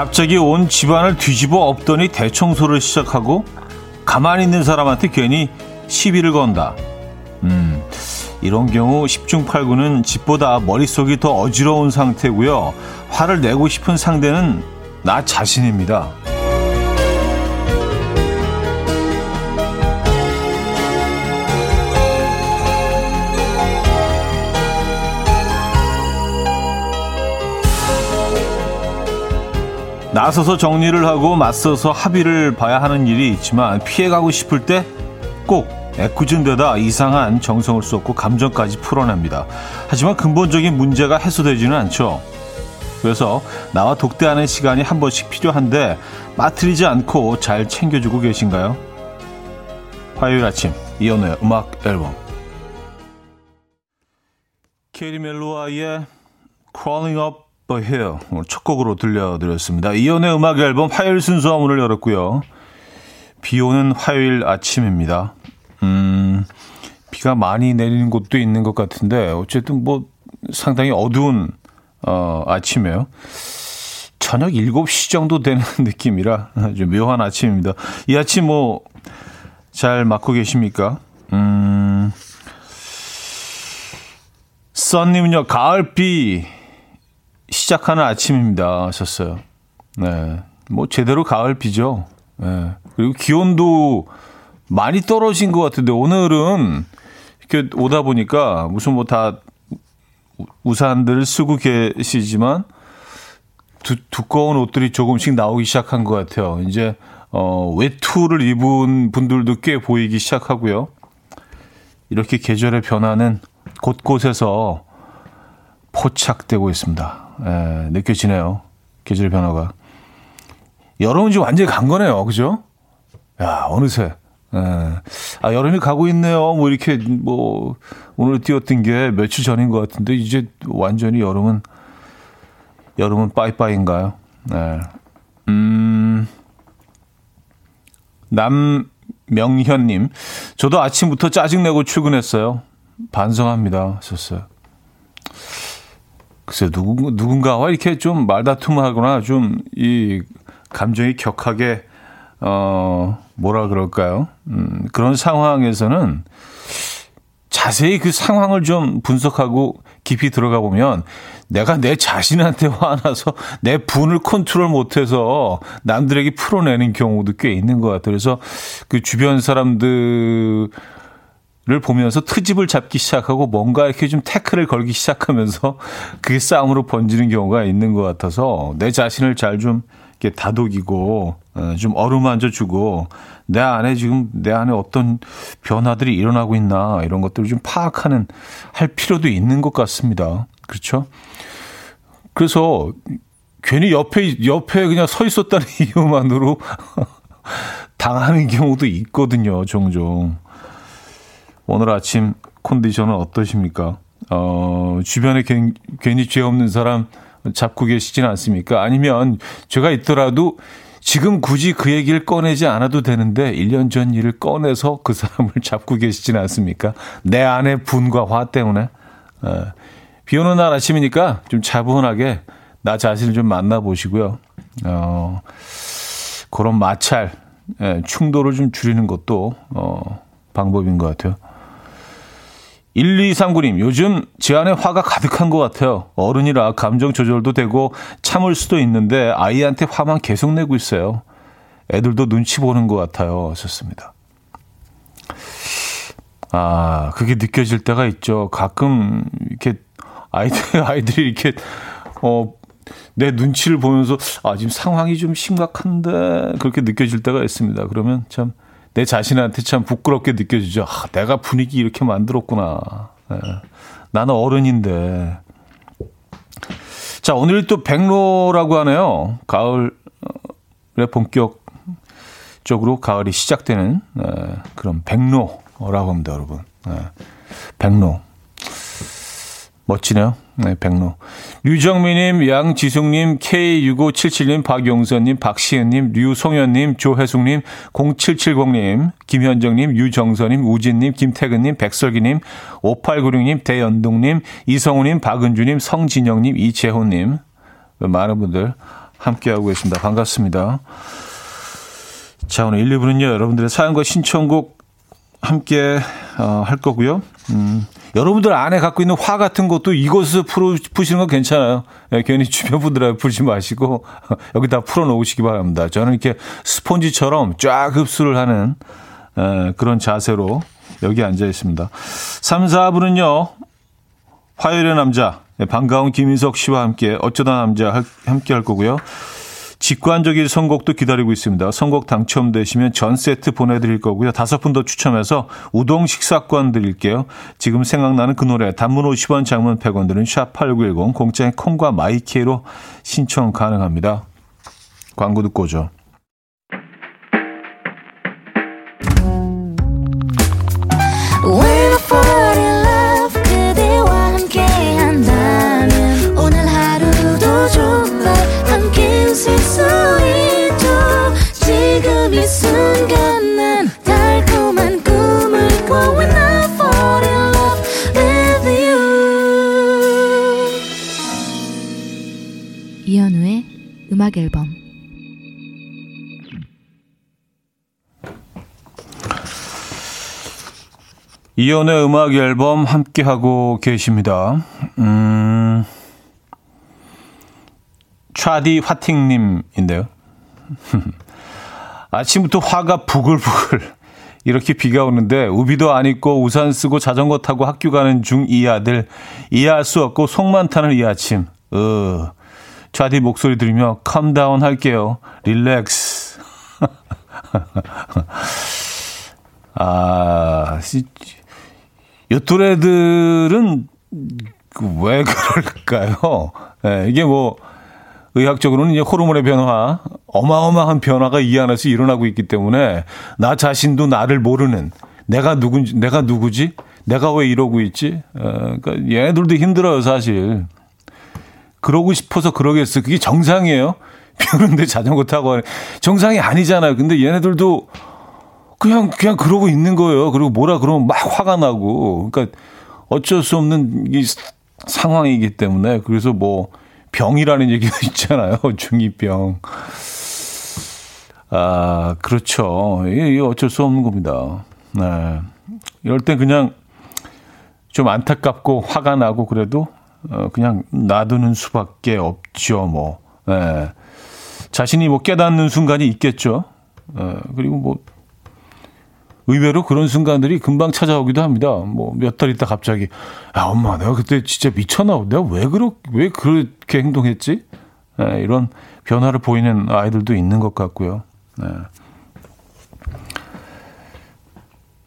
갑자기 온 집안을 뒤집어 엎더니 대청소를 시작하고 가만히 있는 사람한테 괜히 시비를 건다. 음, 이런 경우 10중 8구는 집보다 머릿속이 더 어지러운 상태고요. 화를 내고 싶은 상대는 나 자신입니다. 나서서 정리를 하고 맞서서 합의를 봐야 하는 일이 있지만 피해가고 싶을 때 꼭 애꿎은 데다 이상한 정성을 쏟고 감정까지 풀어냅니다. 하지만 근본적인 문제가 해소되지는 않죠. 그래서 나와 독대하는 시간이 한 번씩 필요한데 빠뜨리지 않고 잘 챙겨주고 계신가요? 화요일 아침 이연우의 음악 앨범 케리 멜로아의 Crawling Up Hill 오늘 첫 곡으로 들려드렸습니다. 이연우의 음악 앨범 화요일 순서 문을 열었고요. 비 오는 화요일 아침입니다. 음, 비가 많이 내리는 곳도 있는 것 같은데 어쨌든 뭐 상당히 어두운 어, 아침이에요. 저녁 7시 정도 되는 느낌이라 아주 묘한 아침입니다. 이 아침 뭐 잘 맞고 계십니까? 음, 썬님은요, 가을비 시작하는 아침입니다. 하셨어요. 네. 뭐 제대로 가을비죠. 네. 그리고 기온도 많이 떨어진 것 같은데 오늘은 이렇게 오다 보니까 무슨 뭐 다 우산들을 쓰고 계시지만 두, 두꺼운 옷들이 조금씩 나오기 시작한 것 같아요. 이제 어, 외투를 입은 분들도 꽤 보이기 시작하고요. 이렇게 계절의 변화는 곳곳에서 포착되고 있습니다. 예, 느껴지네요. 계절의 변화가. 여름은 지금 완전히 간 거네요. 그죠? 야, 어느새. 예. 아, 여름이 가고 있네요. 뭐 이렇게 뭐 오늘 뛰었던 게 며칠 전인 것 같은데 이제 완전히 여름은 여름은 빠이빠이인가요? 네. 음. 남명현님, 저도 아침부터 짜증내고 출근했어요. 반성합니다. 하셨어요. 글쎄, 누군, 누군가와 이렇게 좀 말다툼하거나 좀 이 감정이 격하게, 어, 뭐라 그럴까요? 음, 그런 상황에서는 자세히 그 상황을 좀 분석하고 깊이 들어가 보면 내가 내 자신한테 화나서 내 분을 컨트롤 못해서 남들에게 풀어내는 경우도 꽤 있는 것 같아요. 그래서 그 주변 사람들 을 보면서 트집을 잡기 시작하고 뭔가 이렇게 좀 태클을 걸기 시작하면서 그게 싸움으로 번지는 경우가 있는 것 같아서 내 자신을 잘 좀 이렇게 다독이고 어, 좀 어루만져 주고 내 안에 지금 내 안에 어떤 변화들이 일어나고 있나 이런 것들을 좀 파악하는 할 필요도 있는 것 같습니다. 그렇죠? 그래서 괜히 옆에 옆에 그냥 서 있었다는 이유만으로 당하는 경우도 있거든요, 종종. 오늘 아침 컨디션은 어떠십니까? 어, 주변에 괜, 괜히 죄 없는 사람 잡고 계시진 않습니까? 아니면 제가 있더라도 지금 굳이 그 얘기를 꺼내지 않아도 되는데 1년 전 일을 꺼내서 그 사람을 잡고 계시진 않습니까? 내 안의 분과 화 때문에. 어, 비 오는 날 아침이니까 좀 차분하게 나 자신을 좀 만나보시고요. 어, 그런 마찰, 예, 충돌을 좀 줄이는 것도 어, 방법인 것 같아요. 1239님, 요즘 제 안에 화가 가득한 것 같아요. 어른이라 감정 조절도 되고 참을 수도 있는데 아이한테 화만 계속 내고 있어요. 애들도 눈치 보는 것 같아요. 하셨습니다. 아, 그게 느껴질 때가 있죠. 가끔 이렇게 아이들, 아이들이 이렇게, 어, 내 눈치를 보면서, 아, 지금 상황이 좀 심각한데, 그렇게 느껴질 때가 있습니다. 그러면 참, 내 자신한테 참 부끄럽게 느껴지죠. 아, 내가 분위기 이렇게 만들었구나. 네. 나는 어른인데. 자, 오늘 또 백로라고 하네요. 가을의 본격적으로 가을이 시작되는 네, 그런 백로라고 합니다, 여러분. 네, 백로. 멋지네요. 네, 백로. 류정미님, 양지숙님, K6577님, 박용선님, 박시은님, 류송현님, 조혜숙님, 0770님, 김현정님, 유정선님, 우진님, 김태근님, 백설기님, 5896님, 대연동님, 이성우님, 박은주님, 성진영님, 이재호님. 많은 분들 함께하고 계십니다. 반갑습니다. 자, 오늘 1, 2부는요, 여러분들의 사연과 신청곡 함께 어, 할 거고요. 음, 여러분들 안에 갖고 있는 화 같은 것도 이것을 풀어, 푸시는 건 괜찮아요. 예, 괜히 주변 분들한테 풀지 마시고 여기 다 풀어놓으시기 바랍니다. 저는 이렇게 스폰지처럼 쫙 흡수를 하는 에, 그런 자세로 여기 앉아 있습니다. 3, 4부는요. 화요일의 남자 예, 반가운 김인석 씨와 함께 어쩌다 남자 함께 할 거고요. 직관적인 선곡도 기다리고 있습니다. 선곡 당첨되시면 전 세트 보내드릴 거고요. 다섯 분 더 추첨해서 우동 식사권 드릴게요. 지금 생각나는 그 노래 단문 50원 장문 100원 들은 샵8910 공짜의 콩과 마이케로 신청 가능합니다. 광고 듣고 오죠. 음악 앨범 이연의 음악 앨범 함께 하고 계십니다. 음. 차디 화팅 님인데요. 아침부터 화가 부글부글. 이렇게 비가 오는데 우비도 안 입고 우산 쓰고 자전거 타고 학교 가는 중 이 아들 이해할 수 없고 속만 타는 이 아침. 어. 좌디 목소리 들으며 calm down 할게요. relax. 아, 요 또래들은 왜 그럴까요? 네, 이게 뭐 의학적으로는 이제 호르몬의 변화, 어마어마한 변화가 이 안에서 일어나고 있기 때문에 나 자신도 나를 모르는 내가 누군지, 내가 누구지? 내가 왜 이러고 있지? 어, 그러니까 얘네들도 힘들어요, 사실. 그러고 싶어서 그러겠어. 그게 정상이에요. 비 오는데 자전거 타고 정상이 아니잖아요. 근데 얘네들도 그냥 그냥 그러고 있는 거예요. 그리고 뭐라 그러면 막 화가 나고. 그러니까 어쩔 수 없는 이 상황이기 때문에 그래서 뭐 병이라는 얘기도 있잖아요. 중이병. 아, 그렇죠. 이게 어쩔 수 없는 겁니다. 네. 이럴 때 그냥 좀 안타깝고 화가 나고 그래도 어, 그냥 놔두는 수밖에 없죠, 뭐. 예. 자신이 뭐 깨닫는 순간이 있겠죠. 예. 그리고 뭐, 의외로 그런 순간들이 금방 찾아오기도 합니다. 뭐, 몇 달 있다 갑자기, 야, 엄마, 내가 그때 진짜 미쳤나? 내가 왜, 그렇, 왜 그렇게 행동했지? 예, 이런 변화를 보이는 아이들도 있는 것 같고요. 예.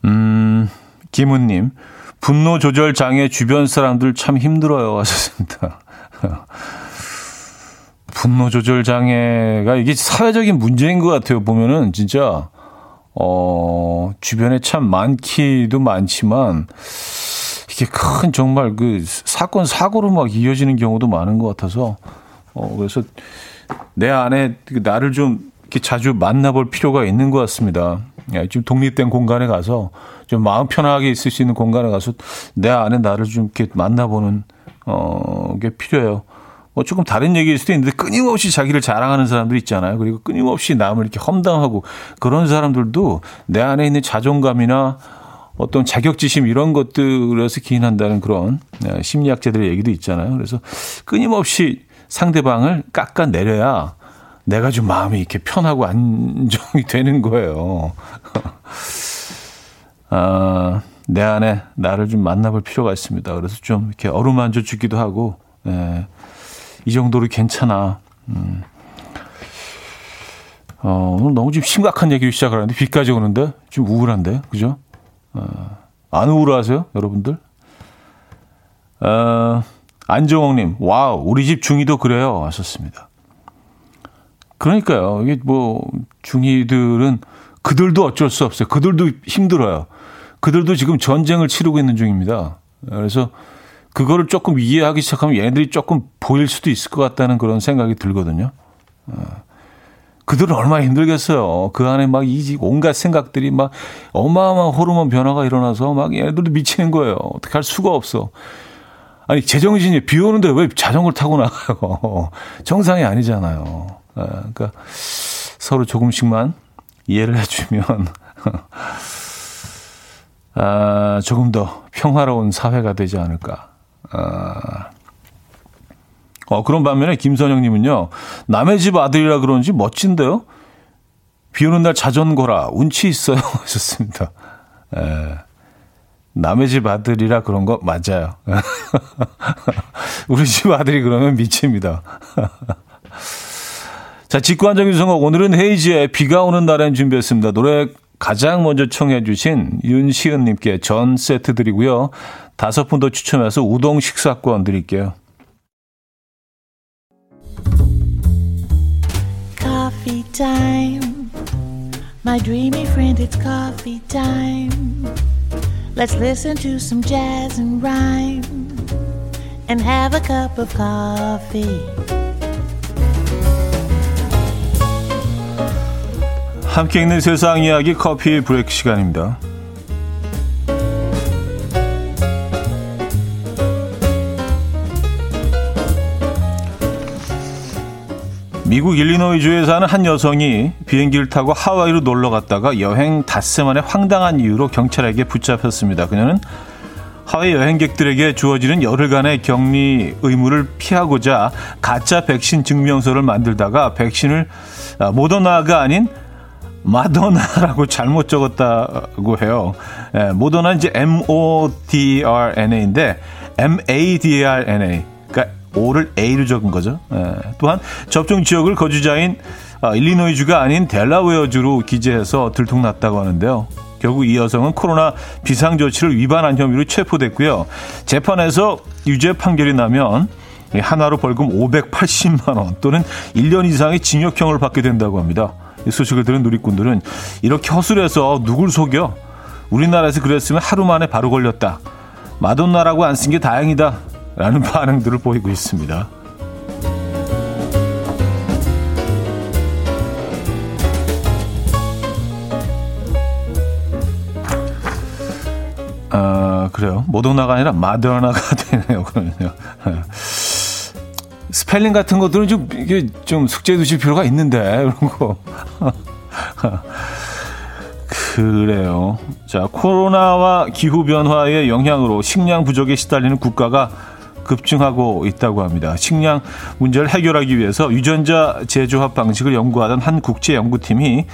음, 김은님. 분노 조절 장애 주변 사람들 참 힘들어요 하셨습니다. 분노 조절 장애가 이게 사회적인 문제인 것 같아요. 보면은 진짜 어 주변에 참 많기도 많지만 이게 큰 정말 그 사건 사고로 막 이어지는 경우도 많은 것 같아서 어 그래서 내 안에 그 나를 좀 이렇게 자주 만나볼 필요가 있는 것 같습니다. 예, 좀 독립된 공간에 가서 좀 마음 편하게 있을 수 있는 공간에 가서 내 안에 나를 좀 이렇게 만나보는 어, 게 필요해요. 뭐 조금 다른 얘기일 수도 있는데 끊임없이 자기를 자랑하는 사람들 있잖아요. 그리고 끊임없이 남을 이렇게 험담하고 그런 사람들도 내 안에 있는 자존감이나 어떤 자격지심 이런 것들에서 기인한다는 그런 예, 심리학자들의 얘기도 있잖아요. 그래서 끊임없이 상대방을 깎아내려야 내가 좀 마음이 이렇게 편하고 안정이 되는 거예요. 아, 내 안에 나를 좀 만나볼 필요가 있습니다. 그래서 좀 이렇게 어루만져 주기도 하고, 예, 이 정도로 괜찮아. 음. 어, 오늘 너무 좀 심각한 얘기를 시작을 하는데, 비까지 오는데, 좀 우울한데, 그죠? 어, 안 우울하세요, 여러분들? 어, 안정홍님, 와우, 우리 집 중이도 그래요. 하셨습니다. 그러니까요. 이게 뭐 중이들은 그들도 어쩔 수 없어요. 그들도 힘들어요. 그들도 지금 전쟁을 치르고 있는 중입니다. 그래서 그거를 조금 이해하기 시작하면 얘네들이 조금 보일 수도 있을 것 같다는 그런 생각이 들거든요. 어. 그들은 얼마나 힘들겠어요. 그 안에 막 이 온갖 생각들이 막 어마어마한 호르몬 변화가 일어나서 막 얘네들도 미치는 거예요. 어떻게 할 수가 없어. 아니, 제정신이 비 오는데 왜 자전거를 타고 나가요? 정상이 아니잖아요. 아, 그러니까 서로 조금씩만 이해를 해주면 아, 조금 더 평화로운 사회가 되지 않을까. 아, 어, 그런 반면에 김선영님은요, 남의 집 아들이라 그런지 멋진데요? 비 오는 날 자전거라, 운치 있어요. 하셨습니다. 에, 남의 집 아들이라 그런 거 맞아요. 우리 집 아들이 그러면 미칩니다. 자, 직관적인 선곡. 오늘은 헤이지의 비가 오는 날엔 준비했습니다. 노래 가장 먼저 청해 주신 윤시은님께 전 세트 드리고요. 다섯 분 더 추첨해서 우동 식사권 드릴게요. Coffee time. My dreamy friend, it's coffee time. Let's listen to some jazz and rhyme and have a cup of coffee. 함께 있는 세상 이야기 커피 브레이크 시간입니다. 미국 일리노이주에 사는 한 여성이 비행기를 타고 하와이로 놀러 갔다가 여행 닷새 만에 황당한 이유로 경찰에게 붙잡혔습니다. 그녀는 하와이 여행객들에게 주어지는 열흘간의 격리 의무를 피하고자 가짜 백신 증명서를 만들다가 백신을 아, 모더나가 아닌 마더나라고 잘못 적었다고 해요. 예, 모더나 이제 M-O-D-R-N-A인데 M-A-D-R-N-A. 그러니까 O를 A로 적은 거죠. 예, 또한 접종 지역을 거주자인 아, 일리노이주가 아닌 델라웨어주로 기재해서 들통났다고 하는데요. 결국 이 여성은 코로나 비상 조치를 위반한 혐의로 체포됐고요. 재판에서 유죄 판결이 나면 하나로 벌금 580만 원 또는 1년 이상의 징역형을 받게 된다고 합니다. 이 소식을 들은 누리꾼들은 이렇게 허술해서 누굴 속여? 우리나라에서 그랬으면 하루 만에 바로 걸렸다. 마돈나라고 안 쓴 게 다행이다. 라는 반응들을 보이고 있습니다. 아, 그래요. 모더나가 아니라 마더나가 되네요, 그러면요. 스펠링 같은 것들은 좀, 이게 좀 숙제해 두실 필요가 있는데, 이런 거. 그래요. 자, 코로나와 기후 변화의 영향으로 식량 부족에 시달리는 국가가 급증하고 있다고 합니다. 식량 문제를 해결하기 위해서 유전자 재조합 방식을 연구하던 한 국제 연구팀이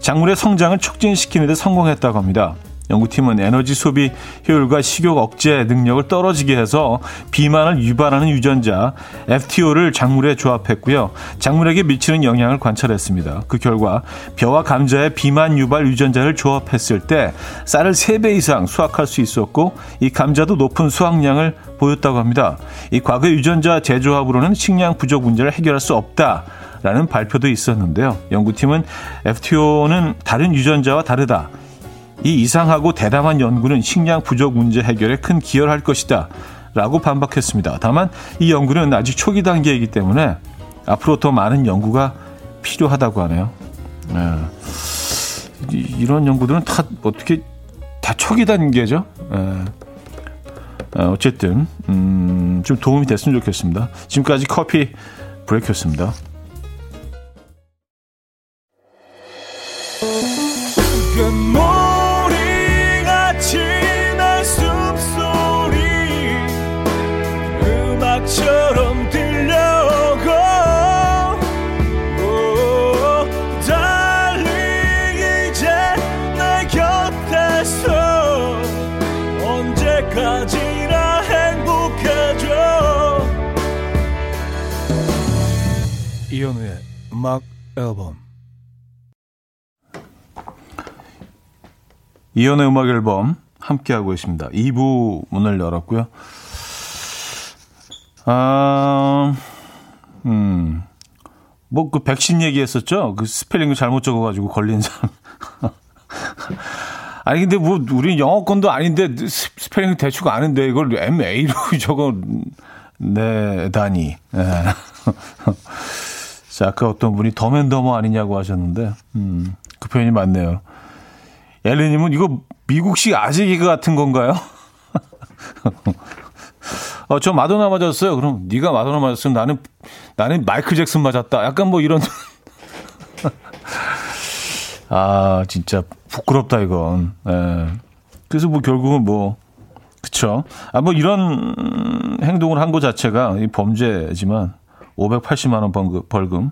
작물의 성장을 촉진시키는 데 성공했다고 합니다. 연구팀은 에너지 소비 효율과 식욕 억제 능력을 떨어지게 해서 비만을 유발하는 유전자 FTO를 작물에 조합했고요. 작물에게 미치는 영향을 관찰했습니다. 그 결과 벼와 감자의 비만 유발 유전자를 조합했을 때 쌀을 3배 이상 수확할 수 있었고 이 감자도 높은 수확량을 보였다고 합니다. 이 과거 유전자 재조합으로는 식량 부족 문제를 해결할 수 없다. 라는 발표도 있었는데요. 연구팀은 FTO는 다른 유전자와 다르다. 이 이상하고 대담한 연구는 식량 부족 문제 해결에 큰 기여를 할 것이다. 라고 반박했습니다. 다만 이 연구는 아직 초기 단계이기 때문에 앞으로 더 많은 연구가 필요하다고 하네요. 네. 이런 연구들은 다 어떻게 다 초기 단계죠. 네. 어쨌든 음, 좀 도움이 됐으면 좋겠습니다. 지금까지 커피 브레이크였습니다. 음악 앨범 이현우의 음악 앨범 함께하고 있습니다. 2부 문을 열었고요. 아, 음, 뭐 그 백신 얘기했었죠. 그 스펠링을 잘못 적어가지고 걸린 사람. 아니 근데 뭐 우리 영어권도 아닌데 스펠링 대충 아는데 이걸 MA로 적어 내다니. 네. 자, 아까 어떤 분이 더맨더머 아니냐고 하셨는데, 음, 그 표현이 맞네요. 엘리님은 이거 미국식 아재개그 같은 건가요? 어, 저 마도나 맞았어요. 그럼 네가 마도나 맞았으면 나는 나는 마이클 잭슨 맞았다. 약간 뭐 이런 아 진짜 부끄럽다 이건. 예. 그래서 뭐 결국은 뭐 그쵸. 아 뭐 이런 행동을 한 것 자체가 이 범죄지만 580만 원 벌금, 벌금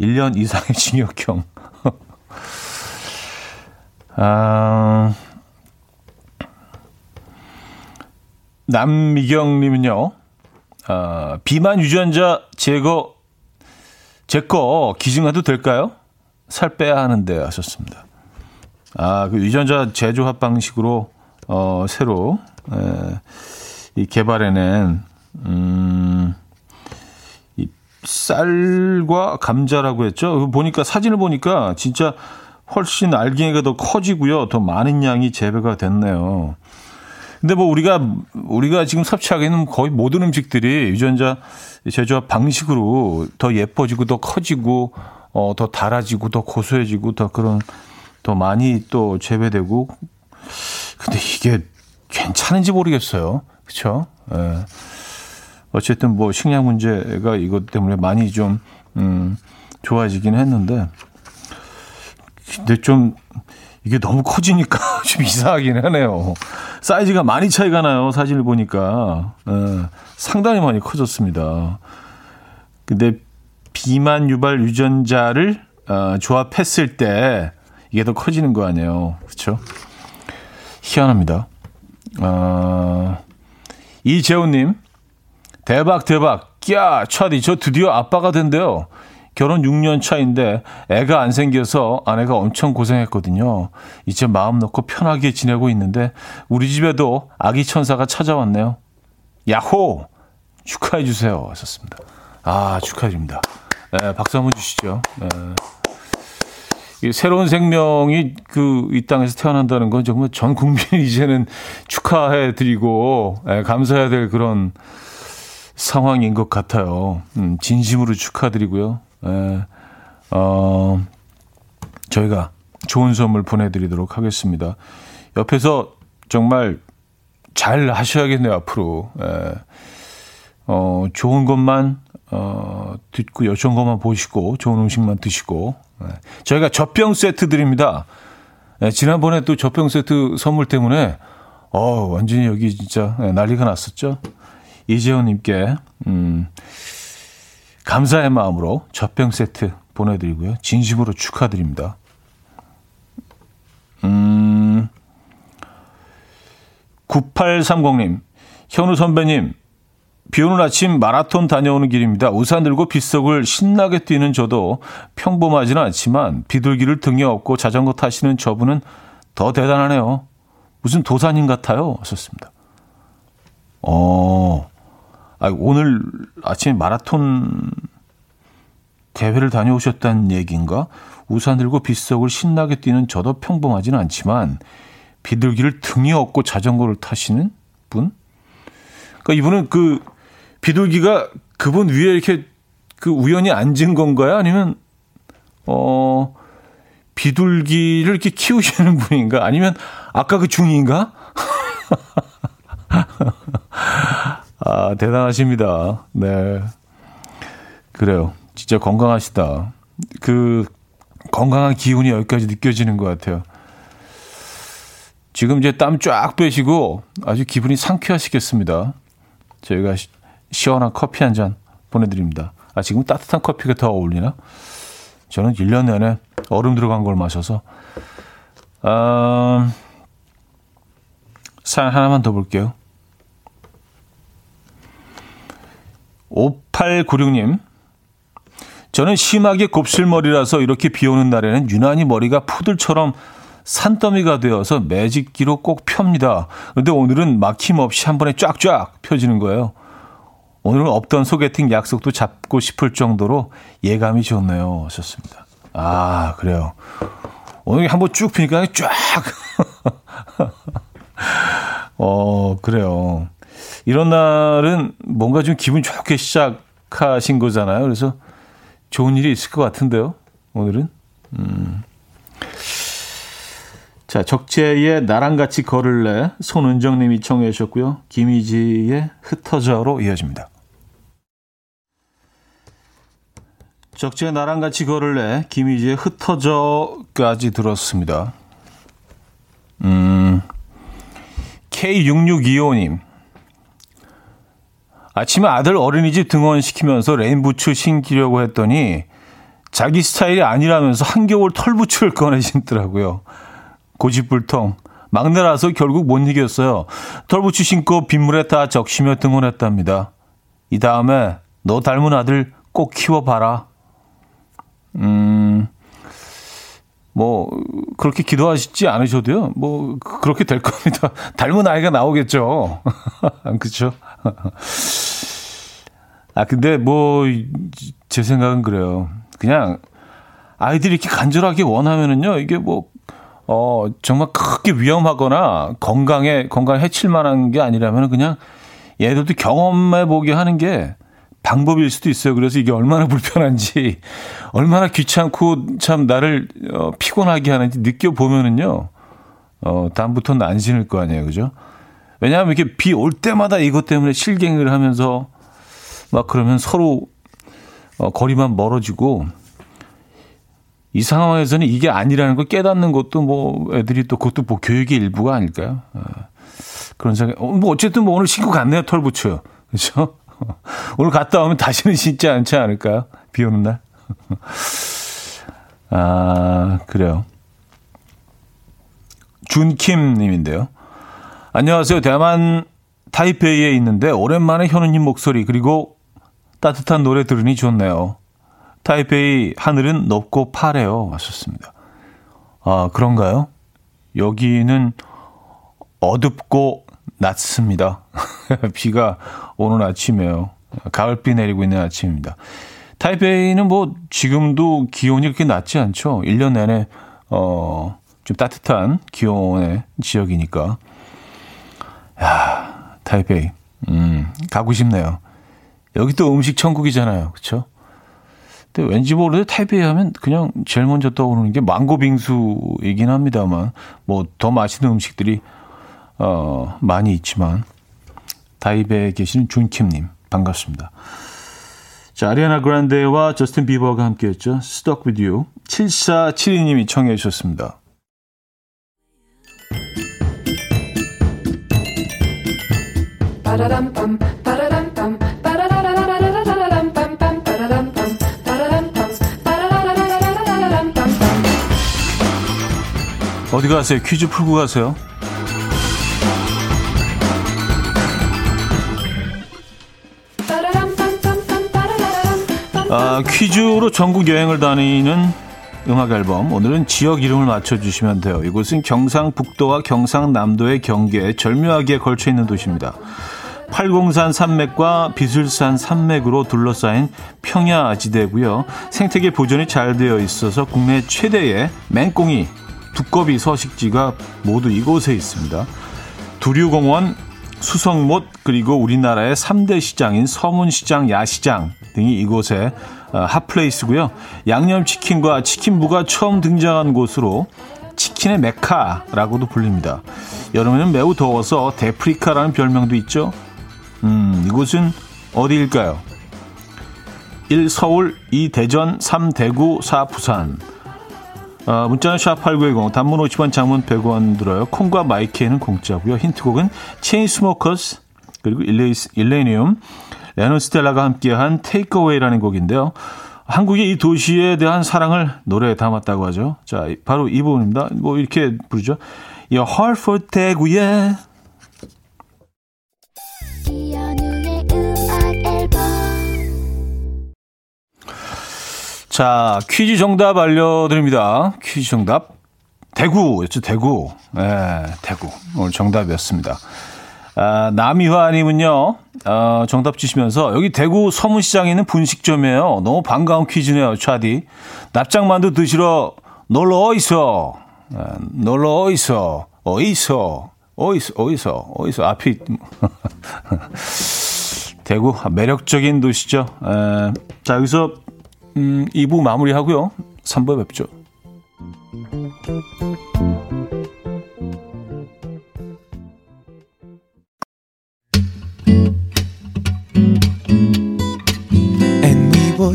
1년 이상의 징역형. 아. 남미경님은요, 아, 비만 유전자 제거, 제 거 기증해도 될까요? 살 빼야 하는데 하셨습니다. 아, 그 유전자 재조합 방식으로, 어, 새로, 에, 이 개발해낸, 음, 이 쌀과 감자라고 했죠. 보니까, 사진을 보니까 진짜 훨씬 알갱이가 더 커지고요. 더 많은 양이 재배가 됐네요. 근데 뭐 우리가 우리가 지금 섭취하고 있는 거의 모든 음식들이 유전자 제조합 방식으로 더 예뻐지고 더 커지고 어 더 달아지고 더 고소해지고 더 그런 더 많이 또 재배되고 근데 이게 괜찮은지 모르겠어요. 그렇죠? 예. 어쨌든 뭐 식량 문제가 이것 때문에 많이 좀 음, 좋아지긴 했는데 근데 좀 이게 너무 커지니까 좀 이상하긴 하네요. 사이즈가 많이 차이가 나요. 사진을 보니까. 에, 예, 상당히 많이 커졌습니다. 근데 비만 유발 유전자를 어, 조합했을 때 이게 더 커지는 거 아니에요. 그렇죠? 희한합니다. 어, 이재훈님, 대박, 대박. 야, 차디, 저 드디어 아빠가 된대요. 결혼 6년 차인데 애가 안 생겨서 아내가 엄청 고생했거든요. 이제 마음 놓고 편하게 지내고 있는데 우리 집에도 아기 천사가 찾아왔네요. 야호! 축하해 주세요. 하셨습니다. 아, 축하드립니다. 네, 박수 한번 주시죠. 네. 새로운 생명이 그 이 땅에서 태어난다는 건 정말 전 국민이 이제는 축하해 드리고 네, 감사해야 될 그런 상황인 것 같아요. 음, 진심으로 축하드리고요. 예, 어, 저희가 좋은 선물 보내드리도록 하겠습니다. 옆에서 정말 잘 하셔야겠네요, 앞으로. 예. 어, 좋은 것만, 어, 듣고, 여좋은 것만 보시고, 좋은 음식만 드시고, 예. 저희가 젖병 세트 드립니다. 예, 지난번에 또 젖병 세트 선물 때문에, 어, 완전히 여기 진짜 예, 난리가 났었죠. 이재현님께, 음, 감사의 마음으로 젖병 세트 보내드리고요. 진심으로 축하드립니다. 음, 9830님, 현우 선배님, 비 오는 아침 마라톤 다녀오는 길입니다. 우산 들고 빗속을 신나게 뛰는 저도 평범하지는 않지만 비둘기를 등에 업고 자전거 타시는 저분은 더 대단하네요. 무슨 도사님 같아요. 하셨습니다. 어, 아, 오늘 아침에 마라톤 대회를 다녀오셨다는 얘기인가? 우산 들고 빗속을 신나게 뛰는 저도 평범하지는 않지만 비둘기를 등에 업고 자전거를 타시는 분? 그러니까 이분은 그 비둘기가 그분 위에 이렇게 그 우연히 앉은 건가요? 아니면 어 비둘기를 이렇게 키우시는 분인가? 아니면 아까 그 중인가? 아, 대단하십니다. 네. 그래요. 진짜 건강하시다. 그 건강한 기운이 여기까지 느껴지는 것 같아요. 지금 이제 땀 쫙 빼시고 아주 기분이 상쾌하시겠습니다. 저희가 시원한 커피 한 잔 보내드립니다. 아, 지금 따뜻한 커피가 더 어울리나? 저는 1년 내내 얼음 들어간 걸 마셔서. 아, 사연 하나만 더 볼게요. 5896님. 저는 심하게 곱슬머리라서 이렇게 비 오는 날에는 유난히 머리가 푸들처럼 산더미가 되어서 매직기로 꼭 펴니다. 그런데 오늘은 막힘없이 한 번에 쫙쫙 펴지는 거예요. 오늘은 없던 소개팅 약속도 잡고 싶을 정도로 예감이 좋네요. 하셨습니다. 아, 그래요. 오늘 한번 쭉 피니까 쫙. 어, 그래요. 이런 날은 뭔가 좀 기분 좋게 시작하신 거잖아요. 그래서 좋은 일이 있을 것 같은데요. 오늘은. 음. 자, 적재의 나랑 같이 걸을래 손은정 님이 청해 주셨고요. 김희지의 흩어져로 이어집니다. 적재의 나랑 같이 걸을래 김희지의 흩어져까지 들었습니다. 음, K6625님. 아침에 아들 어린이집 등원시키면서 레인부츠 신기려고 했더니 자기 스타일이 아니라면서 한겨울 털부츠를 꺼내 신더라고요. 고집불통. 막내라서 결국 못 이겼어요. 털부츠 신고 빗물에 다 적시며 등원했답니다. 이 다음에 너 닮은 아들 꼭 키워봐라. 음, 뭐, 그렇게 기도하시지 않으셔도요. 뭐, 그렇게 될 겁니다. 닮은 아이가 나오겠죠. 그쵸? 아, 근데 뭐, 제 생각은 그래요. 그냥 아이들이 이렇게 간절하게 원하면은요, 이게 뭐, 어, 정말 크게 위험하거나 건강에, 건강에 해칠 만한 게 아니라면 그냥 얘들도 경험해 보게 하는 게 방법일 수도 있어요. 그래서 이게 얼마나 불편한지, 얼마나 귀찮고 참 나를 어, 피곤하게 하는지 느껴보면은요, 어, 다음부터는 안 신을 거 아니에요. 그죠? 왜냐하면 이렇게 비 올 때마다 이것 때문에 실갱이를 하면서 막 그러면 서로 어, 거리만 멀어지고 이 상황에서는 이게 아니라는 걸 깨닫는 것도 뭐 애들이 또 그것도 뭐 교육의 일부가 아닐까요? 어, 그런 생각. 어, 뭐 어쨌든 뭐 오늘 신고 갔네요 털부츠 그렇죠? 오늘 갔다 오면 다시는 신지 않지 않을까요? 비 오는 날. 아 그래요. 준킴 님인데요. 안녕하세요. 대만 타이페이에 있는데 오랜만에 현우님 목소리 그리고 따뜻한 노래 들으니 좋네요. 타이페이 하늘은 높고 파래요. 왔었습니다. 아, 그런가요? 여기는 어둡고 낮습니다. 비가 오는 아침이에요. 가을비 내리고 있는 아침입니다. 타이베이는 뭐 지금도 기온이 그렇게 낮지 않죠. 1년 내내 어, 좀 따뜻한 기온의 지역이니까. 야, 타이베이. 음, 가고 싶네요. 여기 또 음식 천국이잖아요. 그렇죠? 근데 왠지 모르게 타이베이 하면 그냥 제일 먼저 떠오르는 게 망고 빙수이긴 합니다만 뭐 더 맛있는 음식들이 어 많이 있지만 타이베이에 계시는 준킴님 반갑습니다. 자, 아리아나 그란데와 저스틴 비버가 함께 했죠. Stuck with you. 7472님이 청해 주셨습니다. 어디 가세요? 퀴즈 풀고 가세요. 아, 퀴즈로 전국 여행을 다니는 음악 앨범. 오늘은 지역 이름을 맞춰주시면 돼요. 이곳은 경상북도와 경상남도의 경계에 절묘하게 걸쳐 있는 도시입니다. 팔공산 산맥과 비술산 산맥으로 둘러싸인 평야지대고요. 생태계 보존이 잘 되어 있어서 국내 최대의 맹꽁이 두꺼비 서식지가 모두 이곳에 있습니다. 두류공원, 수성못 그리고 우리나라의 3대 시장인 서문시장, 야시장 등이 이곳에 어, 핫플레이스고요. 양념치킨과 치킨부가 처음 등장한 곳으로 치킨의 메카라고도 불립니다. 여름에는 매우 더워서 데프리카라는 별명도 있죠. 음, 이곳은 어디일까요? 1. 서울, 2. 대전, 3. 대구, 4. 부산. 어, 문자는 샵8910 단문 50원 장문 100원 들어요. 콩과 마이케이는 공짜고요. 힌트곡은 Chainsmokers 그리고 Illenium Lennon Stella가 함께한 Takeaway라는 곡인데요. 한국의 이 도시에 대한 사랑을 노래에 담았다고 하죠. 자, 바로 이 부분입니다. 뭐 이렇게 부르죠. Heart for 대구에 자, 퀴즈 정답 알려드립니다. 퀴즈 정답. 대구였죠, 대구. 예, 네, 대구. 오늘 정답이었습니다. 아, 남이화님은요, 어, 정답 주시면서, 여기 대구 서문시장에 있는 분식점이에요. 너무 반가운 퀴즈네요, 차디. 납작만두 드시러 놀러 어있어. 아, 놀러 어있어. 어있어. 어있어, 어있어, 어있어. 앞이. 대구, 매력적인 도시죠. 에, 자, 여기서 음, 2부 마무리하고요. 3부에 뵙죠.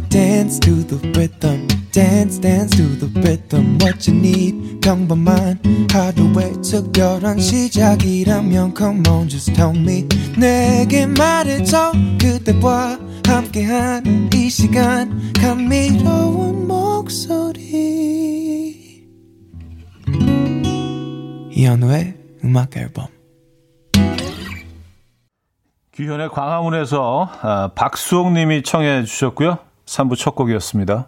dance to the rhythm dance dance to the rhythm what you need come by mine 하루의 특별한 시작이라면 come on just tell me 내게 말해줘 그대와 함께한 이 시간 감미로운 목소리 이현우의 음악 앨범 규현의 광화문에서 아, 박수옥 님이 청해 주셨고요. 3부 첫 곡이었습니다.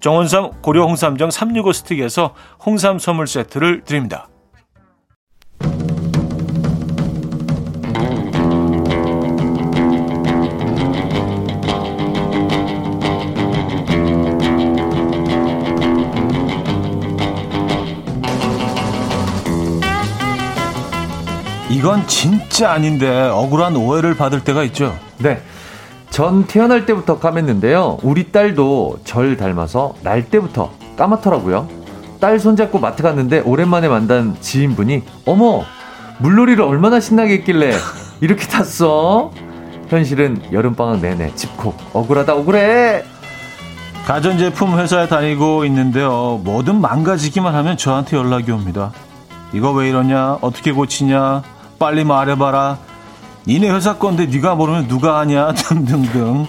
정원삼 고려 홍삼정 365 스틱에서 홍삼 선물 세트를 드립니다. 이건 진짜 아닌데 억울한 오해를 받을 때가 있죠. 네. 전 태어날 때부터 까맸는데요. 우리 딸도 절 닮아서 날 때부터 까맣더라고요. 딸 손잡고 마트 갔는데 오랜만에 만난 지인분이 어머 물놀이를 얼마나 신나게 했길래 이렇게 탔어? 현실은 여름방학 내내 집콕 억울하다 억울해 가전제품 회사에 다니고 있는데요. 뭐든 망가지기만 하면 저한테 연락이 옵니다. 이거 왜 이러냐? 어떻게 고치냐? 빨리 말해봐라. 니네 회사 건데 네가 모르면 누가 하냐? 등등등.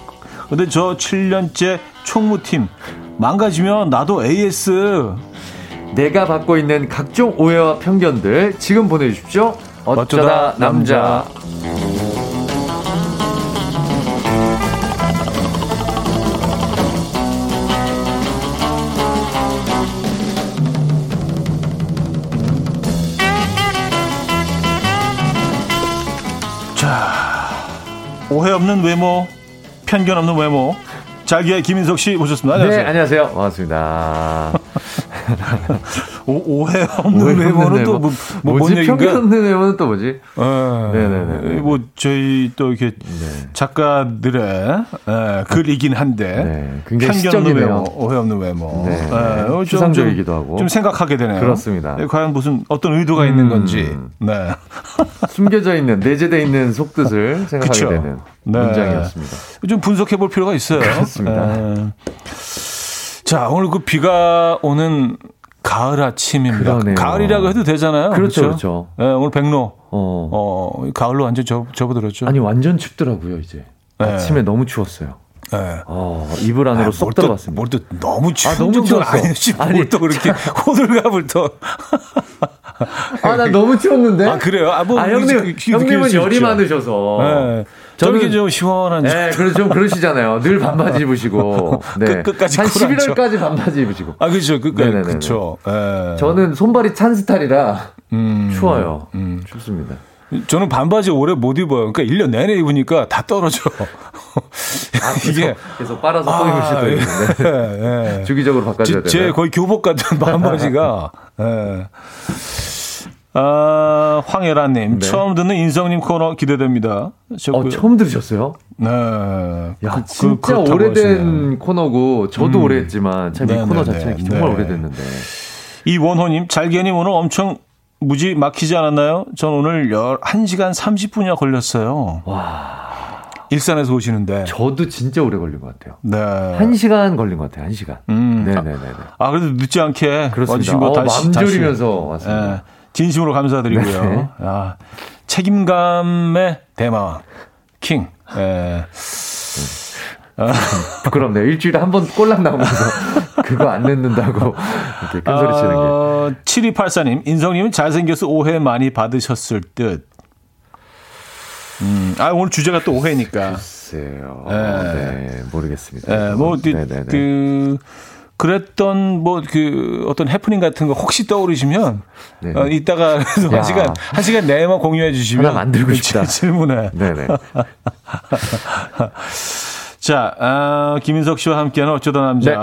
근데 저 7년째 총무팀 망가지면 나도 AS. 내가 받고 있는 각종 오해와 편견들 지금 보내주십시오. 어쩌다, 어쩌다 남자. 남자. 오해 없는 외모, 편견 없는 외모. 자기의 김인석 씨 모셨습니다. 안녕하세요. 네, 안녕하세요. 반갑습니다. 오, 해 없는 외모는 또 뭐, 뭐 뭐지? 편견 없는 외모는 또 뭐지? 네, 네네네. 뭐 저희 또 이렇게 네. 작가들의 네, 글이긴 한데 네, 굉장히 편견 없는 외모, 오해 없는 외모. 네, 네. 추상적이기도 하고 좀 생각하게 되네요. 그렇습니다. 네, 과연 무슨 어떤 의도가 음, 있는 건지. 네. 숨겨져 있는 내재되어 있는 속뜻을 생각하게 그쵸? 되는 네. 문장이었습니다. 좀 분석해 볼 필요가 있어요. 그렇습니다. 네. 자, 오늘 그 비가 오는 가을 아침입니다. 그러네요. 가을이라고 해도 되잖아요. 그렇죠, 그렇죠. 네, 오늘 백로. 어. 어, 가을로 완전 접, 접어들었죠. 아니, 완전 춥더라고요, 이제. 네. 아침에 너무 추웠어요. 네. 어, 이불 안으로 아, 쏙 들어갔습니다. 뭘또 너무 추운 아, 너무 추웠어. 아니지, 아니, 또 그렇게 호들갑을 또. 아, 나 너무 추웠는데? 아, 그래요? 아, 뭐, 아 형님, 형님은 열이 많으셔서. 네. 저는 좀 시원한. 네, 그래서 좀 그러시잖아요. 늘 반바지 입으시고. 네. 끝, 까지 한 11월까지 반바지 입으시고. 아, 그렇죠. 끝까지. 그렇죠. 네. 저는 손발이 찬 스타일이라 음, 추워요. 음. 춥습니다. 저는 반바지 오래 못 입어요. 그러니까 1년 내내 입으니까 다 떨어져. 아, 이게 계속 빨아서 또 입을 수도 있는데. 예, 예. 주기적으로 바꿔줘야 돼요. 제 거의 교복 같은 반바지가. 예. 아, 황혜라님, 네. 처음 듣는 인성님 코너 기대됩니다. 어, 그, 처음 들으셨어요? 네. 야, 그, 진짜 그, 오래된. 코너고, 저도 음. 오래 했지만, 참이 코너 자체가 네. 정말 오래됐는데. 이원호님, 잘게님 오늘 엄청 무지 막히지 않았나요? 전 오늘 1시간 30분이나 걸렸어요. 와. 일산에서 오시는데. 저도 진짜 오래 걸린 것 같아요. 네. 한 시간 걸린 것 같아요. 한 시간. 음. 네네네. 아, 그래도 늦지 않게. 그렇습니다. 어, 다시, 맘 졸이면서 왔습니다. 네. 진심으로 감사드리고요. 네. 아, 책임감의 대마 킹. 예. 부끄럽네요. 일주일에 한 번 꼴랑 나오면서 그거 안 냈는다고 이렇게 큰 소리 치는 게. 어, 7284님, 인성님은 잘생겨서 오해 많이 받으셨을 듯. 음, 아, 오늘 주제가 또 오해니까. 글쎄요. 네, 네 모르겠습니다. 네, 뭐, 그, 그, 그랬던 뭐 그 어떤 해프닝 같은 거 혹시 떠오르시면 네 어, 이따가 한 시간 한 시간 내만 공유해 주시면 만들고 싶다 질문에. 네네. 자, 아, 김인석 씨와 함께하는 어쩌다 남자. 네.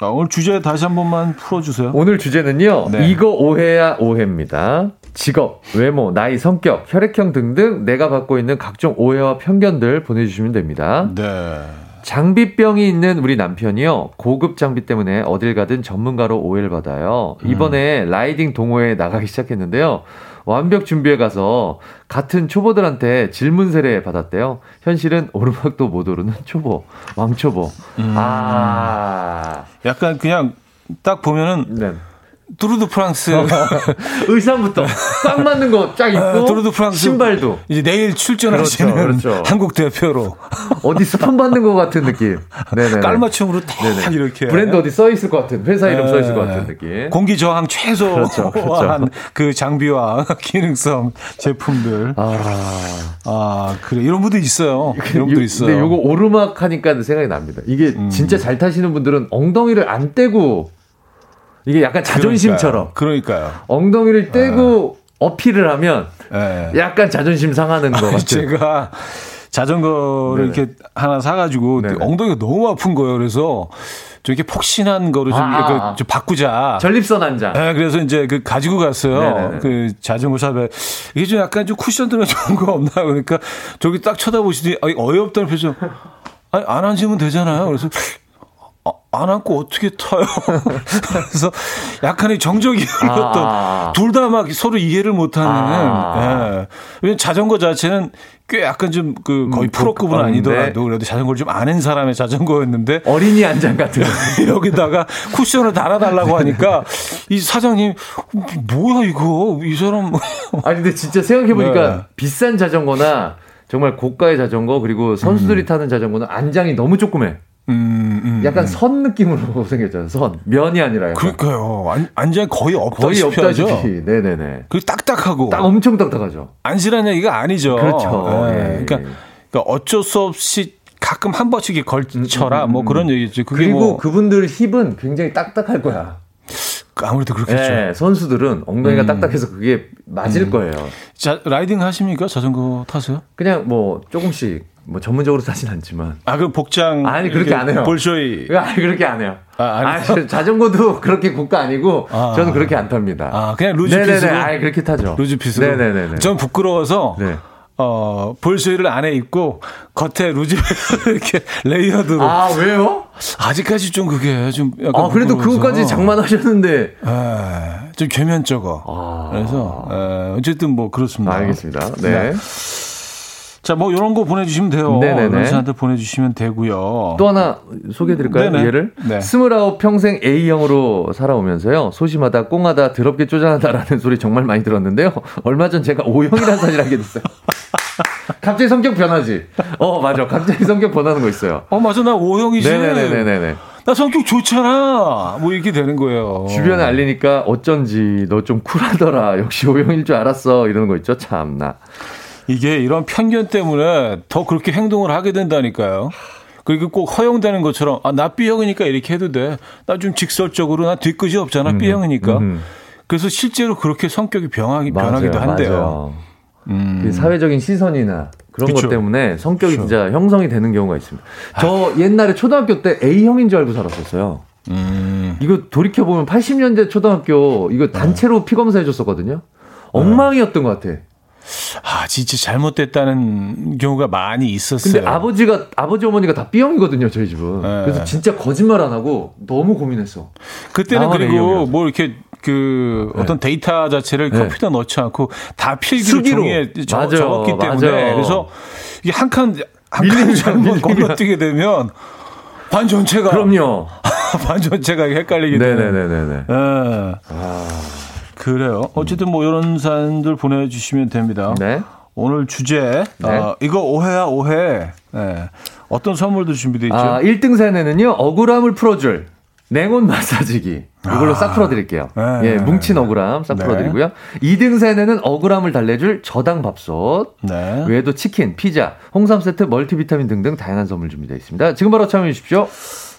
아, 오늘 주제 다시 한 번만 풀어주세요. 오늘 주제는요. 네. 이거 오해야 오해입니다. 직업, 외모, 나이, 성격, 혈액형 등등 내가 갖고 있는 각종 오해와 편견들 보내주시면 됩니다. 네. 장비병이 있는 우리 남편이요. 고급 장비 때문에 어딜 가든 전문가로 오해를 받아요. 이번에 음. 라이딩 동호회에 나가기 시작했는데요. 완벽 준비해 가서 같은 초보들한테 질문 세례 받았대요. 현실은 오르막도 못 오르는 초보, 왕초보. 음. 아. 약간 그냥 딱 보면은 네. 두르드 프랑스 의상부터 딱 맞는 거 쫙 입고 아, 두르드 프랑스 신발도 이제 내일 출전하시는 그렇죠, 그렇죠. 한국 대표로 어디 스폰 받는 것 같은 느낌. 네네 깔맞춤으로 딱 네네. 이렇게 브랜드 어디 써 있을 것 같은 회사 이름 써 있을 것 같은 느낌. 공기 저항 최소 그렇죠, 그렇죠. 그 장비와 기능성 제품들. 아, 아 그래 이런 분들 있어요. 이런 분들 있어요. 근데 요거 오르막 하니까 생각이 납니다. 이게 음. 진짜 잘 타시는 분들은 엉덩이를 안 떼고 이게 약간 자존심처럼. 그러니까요. 그러니까요. 엉덩이를 떼고 아. 어필을 하면 네. 약간 자존심 상하는 것 같아요. 제가 자전거를 네네. 이렇게 하나 사가지고 엉덩이가 너무 아픈 거예요. 그래서 좀 이렇게 폭신한 거를 좀, 아, 좀 바꾸자. 전립선 한 장. 네, 그래서 이제 그 가지고 갔어요. 네네네. 그 자전거 샵에. 이게 좀 약간 좀 쿠션 들어 좋은 거 없나? 그러니까 저기 딱 쳐다보시더니 어이없다는 표정. 아니, 안 앉으면 되잖아요. 그래서 안 안고 어떻게 타요? 그래서 약간의 정적이 어떤 아. 둘다 막 서로 이해를 못하는. 아. 예. 자전거 자체는 꽤 약간 좀 그 거의 음, 프로급은 아니더라도 그래도 자전거를 좀 아는 사람의 자전거였는데 어린이 안장 같은 여기다가 쿠션을 달아달라고 하니까 이 사장님 뭐야 이거 이 사람 아니 근데 진짜 생각해 보니까 네. 비싼 자전거나 정말 고가의 자전거 그리고 선수들이 음. 타는 자전거는 안장이 너무 조그매. 약간 음. 선 느낌으로 생겼잖아요. 선 면이 아니라 약간. 그러니까요. 안, 안장 거의 없다시피 거의 없다시피. 네네네. 그 딱딱하고. 딱 엄청 딱딱하죠. 안실한 얘기가 아니죠. 그렇죠. 네. 예. 그러니까, 그러니까 어쩔 수 없이 가끔 한 번씩 걸쳐라 음, 음, 뭐 그런 얘기죠. 그리고 뭐 그분들 힙은 굉장히 딱딱할 거야. 아무래도 그렇겠죠. 네, 선수들은 엉덩이가 음. 딱딱해서 그게 맞을 음. 거예요. 자, 라이딩 하십니까? 자전거 타세요? 그냥 뭐 조금씩 뭐 전문적으로 타진 않지만. 아, 그럼 복장. 아니, 그렇게 안 해요. 볼쇼이. 아니, 그렇게 안 해요. 아, 아니. 아, 자전거도 그렇게 고가 아니고, 아, 저는 그렇게 안 탑니다. 아, 그냥 루즈핏으로? 아니, 그렇게 타죠. 루즈핏으로? 네네네. 전 부끄러워서. 네. 어, 볼쇼이를 안에 입고 겉에 loose 이렇게 layered로. 아, 왜요? 아직까지 좀 그게 좀 약간 아, 그래도. 그것까지 장만하셨는데. 에, 좀 겸연쩍어. 아. 그래서 에, 어쨌든 뭐 그렇습니다. 알겠습니다. 네. 네. 자, 뭐 이런 거 보내주시면 돼요. 네네네. 한테 보내주시면 되고요. 또 하나 소개해드릴까요? 네네. 예를 네. 스물아홉 평생 A형으로 살아오면서요. 소심하다, 꽁하다, 더럽게 쪼잔하다라는 소리 정말 많이 들었는데요. 얼마 전 제가 O형이라는 사실을 알게 됐어요. 갑자기 성격 변하지. 어, 맞아. 갑자기 성격 변하는 거 있어요. 어, 맞아. 나 O형이지. 네네네네네. 나 성격 좋잖아. 뭐 이렇게 되는 거예요. 주변에 알리니까 어쩐지 너 좀 쿨하더라. 역시 O형일 줄 알았어. 이러는 거 있죠. 참나. 이게 이런 편견 때문에 더 그렇게 행동을 하게 된다니까요. 그리고 꼭 허용되는 것처럼 아, 나 B형이니까 이렇게 해도 돼. 나 좀 직설적으로 나 뒤끝이 없잖아. 음, B형이니까. 음. 그래서 실제로 그렇게 성격이 변하기, 맞아요, 변하기도 한대요. 음. 그 사회적인 시선이나 그런 그쵸. 것 때문에 성격이 그쵸. 진짜 형성이 되는 경우가 있습니다. 저 아. 옛날에 초등학교 때 A형인 줄 알고 살았었어요. 음. 이거 돌이켜 보면 80년대 초등학교 이거 단체로 피 검사 해 줬었거든요. 엉망이었던 것 같아. 아, 진짜 잘못됐다는 경우가 많이 있었어요. 근데 아버지가 아버지 어머니가 다 B형이거든요, 저희 집은. 네. 그래서 진짜 거짓말 안 하고 너무 고민했어. 그때는 그리고 A형이라서. 뭐 이렇게 그 어떤 데이터 자체를 네. 컴퓨터 넣지 않고 다 필기로. 종이에 적. 적었기 때문에 맞아요. 그래서 이게 한 칸 한칸 밀리면 잘못. 건너뛰게 되면 반 전체가 그럼요. 반 전체가 헷갈리게 되는. 네네네네. 예. 그래요. 어쨌든 뭐 이런 사연들 보내주시면 됩니다. 네. 오늘 주제 네. 어, 이거 오해야 오해. 예. 어떤 선물도 준비되어 있죠? 아, 1등 사연에는요, 억울함을 풀어줄 냉온 마사지기. 이걸로 싹 풀어드릴게요. 네. 예, 뭉친 억울함 싹 네. 풀어드리고요. 2등 사연에는 억울함을 달래줄 저당 밥솥. 네. 외에도 치킨, 피자, 홍삼 세트, 멀티비타민 등등 다양한 선물 준비되어 있습니다. 지금 바로 참여해 주십시오.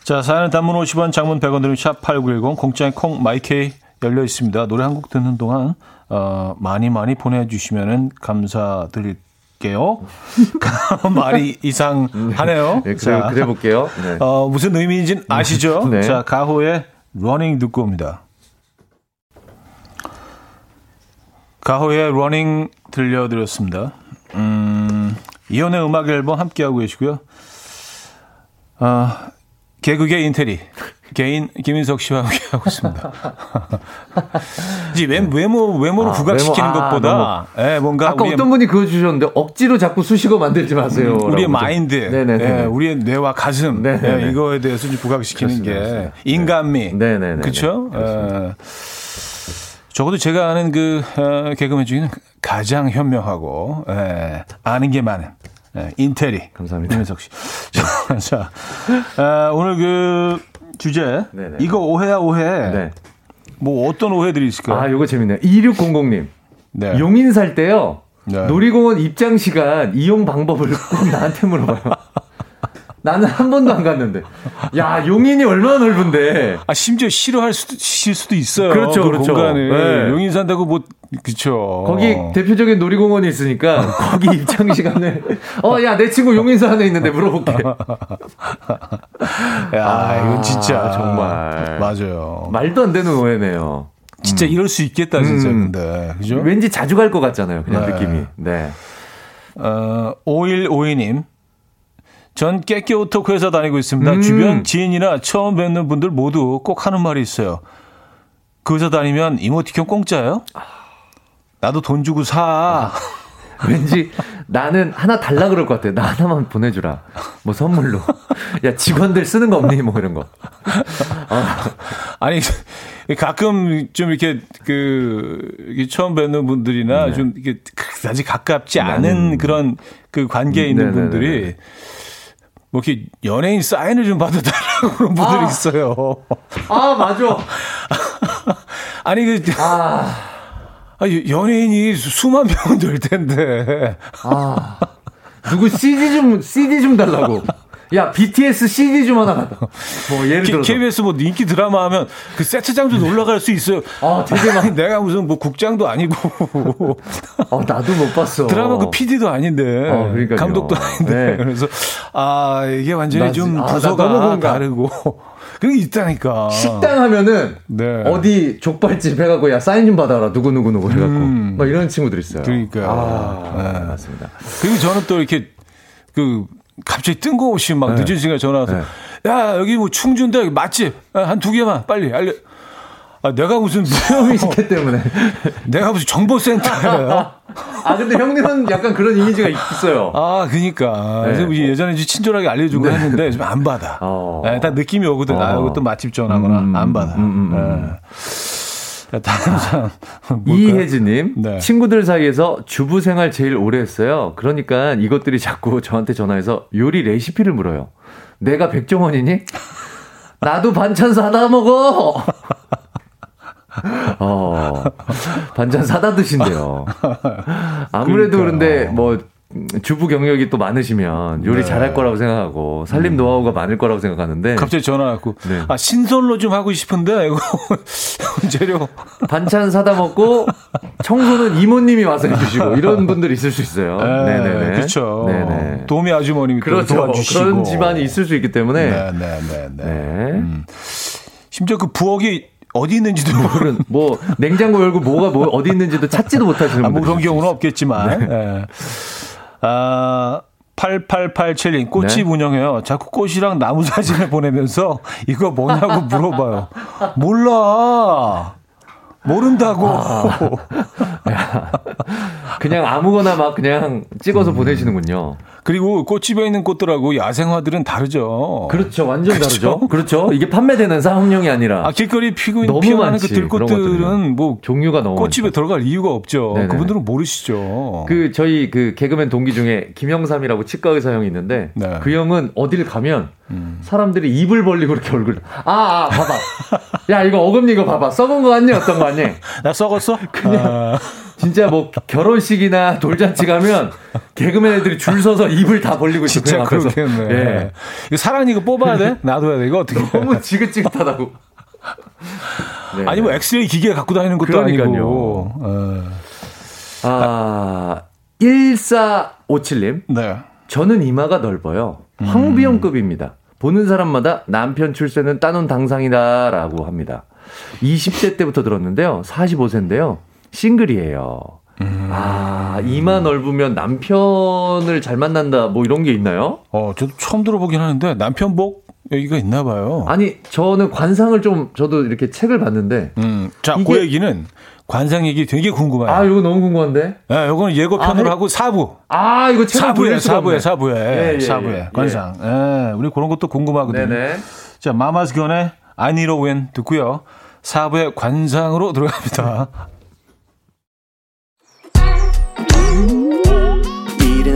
자, 사연은 단문 50원, 장문 100원 드는 샵8910 공짜인 콩 마이케이 열려 있습니다. 노래 한 곡 듣는 동안 어, 많이 많이 보내주시면 감사드릴게요. 말이 이상하네요. 네, 그래, 자, 그래 볼게요. 네. 어, 무슨 의미인지는 아시죠? 네. 자, 가호의 Running 듣고 옵니다. 가호의 Running 들려드렸습니다. 음, 이연의 음악 앨범 함께하고 계시고요. 아, 개그계 인텔리. 개그맨 김인석 씨와 함께하고 있습니다. 이제 외, 외모, 외모로 아, 부각시키는 외모, 아, 것보다, 예, 뭔가 아까 어떤 분이 그거 주셨는데 억지로 자꾸 수식어 만들지 마세요. 음, 우리의 마인드, 네네네. 예, 우리의 뇌와 가슴. 예, 이거에 대해서 좀 부각시키는 그렇습니다, 게. 인간미, 네네네. 그렇죠? 적어도 제가 아는 그 어, 개그맨 중에는 가장 현명하고 예, 아는 게 많은 예, 인테리. 감사합니다. 김현석 씨. 자, 자 아, 오늘 그 주제 네네. 이거 오해야 오해. 네. 뭐 어떤 오해들이 있을까요? 아, 요거 재밌네요. 2600님. 네. 용인 살 때요. 네. 놀이공원 입장 시간 이용 방법을 꼭 나한테 물어봐요. 나는 한 번도 안 갔는데. 야, 용인이 얼마나 넓은데. 아 심지어 싫어할 수도 실 수도 있어요. 그렇죠, 그 그렇죠. 공간을 네. 용인 산다고 뭐 그렇죠. 거기 대표적인 놀이공원이 있으니까 거기 입장 시간을 어, 야, 내 친구 용인사 안에 있는데 물어볼게. 야 이건 진짜 아, 정말. 맞아요. 말도 안 되는 오해네요. 진짜 이럴 수 있겠다 진짜 음. 근데 그죠? 왠지 자주 갈 것 같잖아요. 그냥 네. 느낌이. 네. 어 5152님 전 깨깨 오토크 회사 다니고 있습니다. 음. 주변 지인이나 처음 뵙는 분들 모두 꼭 하는 말이 있어요. 그 회사 다니면 이모티콘 공짜예요? 나도 돈 주고 사. 왠지 나는 하나 달라 그럴 것 같아. 나 하나만 보내주라. 뭐 선물로. 야, 직원들 쓰는 거 없니? 뭐 이런 거. 아니 가끔 좀 이렇게 그 처음 뵙는 분들이나 네. 좀 이게 아직 가깝지 않은 그런 그 관계에 있는 네네네네. 분들이 뭐 이렇게 연예인 사인을 좀 받아달라고 그런 분들이 아. 있어요. 아, 맞아. 아니 그 아, 아니, 연예인이 수- 수만 명은 될 텐데. 아. 누구 CD 좀, CD 좀 달라고. 야, BTS CD 좀 하나 갖다. 뭐, 예를 들어서. KBS 뭐 인기 드라마 하면 그 세트장도 올라갈 수 있어요. 아, 되게 막- 아니, 내가 무슨 뭐 국장도 아니고 어, 나도 못 봤어. 드라마 그 PD도 아닌데 어, 그러니까요. 감독도 아닌데 네. 그래서 아 이게 완전히 나좀 지- 아, 나 부서가 너무 공감. 다르고 그런 게 있다니까. 식당 하면은 네. 어디 족발집 해갖고 야 사인 좀 받아라 누구 누구 누구 해갖고 음. 막 이런 친구들 있어요. 그러니까요. 아, 네. 맞습니다. 그리고 저는 또 이렇게 그 갑자기 뜬금없이 막 네. 늦은 시간에 전화 와서 네. 야 여기 뭐 충주인데 맛집 한 두 개만 빨리 알려. 아 내가 무슨 수염이 있기 때문에. 내가 무슨 정보센터예요? 아 근데 형님은 약간 그런 이미지가 있어요. 아, 그니까. 네. 그래서 예전에 친절하게 알려주고 했는데 좀 안 받아. 어. 네, 다 느낌이 오거든. 아, 어. 이것도 맛집 전화거나 음, 안 받아. 음, 음, 사람. 뭘까요? 이혜진님 네. 친구들 사이에서 주부 생활 제일 오래 했어요. 그러니까 이것들이 자꾸 저한테 전화해서 요리 레시피를 물어요. 내가 백종원이니? 나도 반찬 사다 먹어. 어 반찬 사다 드신대요. 아무래도 그러니까요. 그런데 뭐 주부 경력이 또 많으시면 요리 네. 잘할 거라고 생각하고 살림 노하우가 많을 거라고 생각하는데 갑자기 전화 왔고. 네. 아, 신설로 좀 하고 싶은데, 이거 재료. 반찬 사다 먹고 청소는 이모님이 와서 해주시고 이런 분들 있을 수 있어요. 네 네네. 그렇죠. 네네. 도우미 아주머님이 또 그렇죠. 도와주시고. 그런 집안이 있을 수 있기 때문에. 네, 네, 네, 네. 네. 심지어 그 부엌이 어디 있는지도 모르는 뭐 냉장고 열고 뭐가 뭐 어디 있는지도 찾지도 못하시는 아, 뭐 그런 경우는 없겠지만. 네. 아, 8887님, 꽃집 네. 운영해요. 자꾸 꽃이랑 나무 사진을 보내면서 이거 뭐냐고 물어봐요. 몰라. 모른다고. 그냥 아무거나 막 그냥 찍어서 보내시는군요. 그리고 꽃집에 있는 꽃들하고 야생화들은 다르죠. 그렇죠. 완전 그렇죠? 다르죠. 그렇죠. 이게 판매되는 사업용이 아니라 아, 길거리 피고 너무 피어나는 그 들꽃들은. 뭐 종류가 너무 꽃집에 많죠. 들어갈 이유가 없죠. 네네. 그분들은 모르시죠. 그 저희 그 개그맨 동기 중에 김영삼이라고 치과 의사 형이 있는데 네. 음. 그 형은 어딜 가면 사람들이 입을 벌리고 이렇게 얼굴 아, 아 봐봐 야 이거 어금니 이거 봐봐 썩은 거 같니 어떤 거 같니 나 썩었어? 그냥 진짜 뭐 결혼식이나 돌잔치 가면 개그맨 애들이 줄 서서 입을 다 벌리고 있어 진짜. 그렇겠네. 예. 이거 사랑 이거 뽑아야 돼? 놔둬야 돼? 이거 어떻게? 해? 너무 지긋지긋하다고 네. 아니 뭐 엑스레이 기계 갖고 다니는 것도 그러니까요. 아니고. 어. 아 1457님 네. 저는 이마가 넓어요. 황비용급입니다. 보는 사람마다 남편 출세는 따놓은 당상이다라고 합니다. 20대 때부터 들었는데요. 45세인데요. 싱글이에요. 아, 이마 넓으면 남편을 잘 만난다, 뭐 이런 게 있나요? 어, 저도 처음 들어보긴 하는데 남편복 여기가 있나 봐요. 아니, 저는 관상을 좀, 저도 이렇게 책을 봤는데, 음. 자, 이게- 그 얘기는 관상 얘기 되게 궁금해요. 아, 이거 너무 궁금한데? 예, 요거는 예고편으로 아, 해- 하고 사부. 아, 이거 사부에, 사부에. 사부에, 예, 예, 사부에, 예. 관상. 예, 우리 그런 것도 궁금하거든요. 네네. 자, 마마스 견의 I need a win 듣고요. 사부의 관상으로 들어갑니다.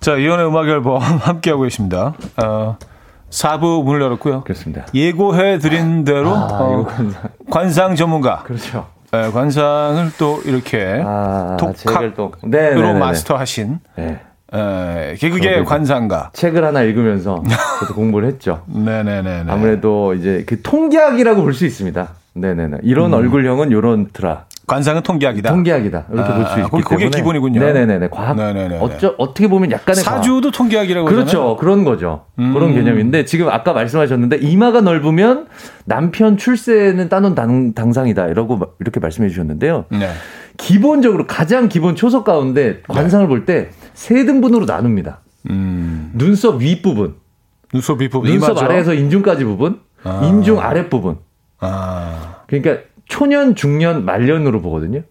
자, 이연의 음악 앨범 함께하고 계십니다. 어, 4부 문을 열었고요. 그렇습니다. 예고해 드린 대로 아, 어, 관상. 관상 전문가 그렇죠. 예, 관상을 또 이렇게 아, 또. 독학으로 네, 네, 네, 네. 마스터하신 네. 예, 개그계. 관상가. 책을 하나 읽으면서 저도 공부를 했죠. 네네네. 아무래도 이제 그 통계학이라고 볼 수 있습니다. 네네네. 이런 얼굴형은 요런 드라. 관상은 통계학이다. 통계학이다. 이렇게 아, 볼수 있기 그게- 그게 때문에. 기본이군요. 네네네. 과학. 네네네. 어쩌, 어떻게 보면 약간의 과학. 사주도 통계학이라고 그렇죠. 하잖아요. 그런 거죠. 음. 그런 개념인데 지금 아까 말씀하셨는데 이마가 넓으면 남편 출세는 따놓은 당, 당상이다. 이러고 마- 이렇게 말씀해 주셨는데요. 네. 기본적으로 가장 기본 초석 가운데 관상을 볼 때 세 등분으로 나눕니다. 음. 눈썹 윗부분, 눈썹 비법 눈썹 이마죠? 아래에서 인중까지 부분, 아. 인중 아랫부분. 아. 그러니까 초년, 중년, 말년으로 보거든요.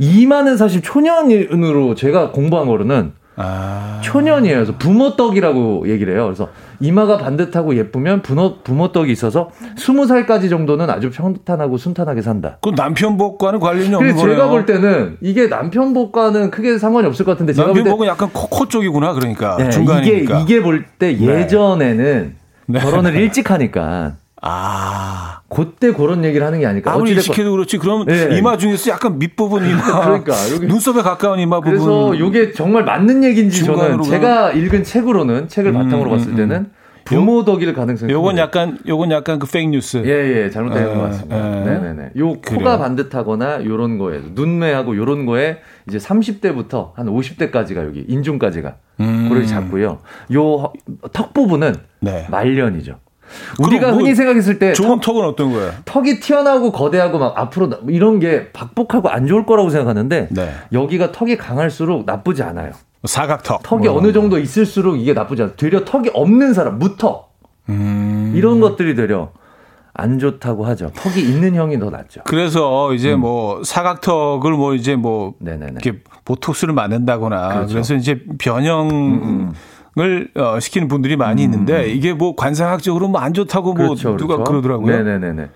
이마는 사실 초년으로 제가 공부한 거로는 아. 초년이에요. 그래서 부모떡이라고 얘기를 해요. 그래서 이마가 반듯하고 예쁘면 부모, 부모떡이 있어서 스무 살까지 정도는 아주 평탄하고 순탄하게 산다. 그 남편복과는 관련이 없는 거예요. 제가 볼 때는 이게 남편복과는 크게 상관이 없을 것 같은데 제가 남편복은 약간 코 코 쪽이구나 그러니까 네, 이게 중간이니까. 이게 볼때 네. 예전에는 네. 결혼을 일찍 하니까 아. 그때 그런 얘기를 하는 게 아닐까. 아무리 일찍해도 그렇지. 그럼 네. 이마 중에서 약간 밑부분 이마. 그러니까, 여기- 눈썹에 가까운 이마 부분. 그래서 요게 정말 맞는 얘기인지 저는 제가 읽은 책으로는 책을 음, 바탕으로 음, 봤을 음. 때는 부모 덕일 가능성이 요건. 약간 요건 약간 그 페이크 뉴스. 예, 예, 잘못된 에, 것 같습니다. 에. 네 네 네. 요 그래요. 코가 반듯하거나 요런 거에, 눈매하고 요런 거에 이제 30대부터 한 50대까지가 여기, 인중까지가. 음. 그렇게 잡고요. 요 턱 부분은 네. 말년이죠. 우리가 뭐 흔히 생각했을 때 좋은 턱 은 어떤 거예요? 턱, 이 튀어나오고 거대하고 막 앞으로 나- 이런 게 박복하고 안 좋을 거라고 생각하는데 네. 여기가 턱이 강할수록 나쁘지 않아요. 사각턱. 턱이 뭐 어느 정도 있을수록 이게 나쁘지 않아요. 되려 턱이 없는 사람, 무턱. 음. 이런 것들이 되려 안 좋다고 하죠. 턱이 있는 형이 더 낫죠. 그래서 이제 뭐 사각턱을 뭐 이제 뭐 음. 네네네. 이렇게 보톡스를 맞는다거나 그렇죠. 음, 그래서 이제 변형 을 어, 시키는 분들이 많이 있는데 이게 뭐 관상학적으로 뭐 안 좋다고 뭐 누가 그러더라고요. 네네네네.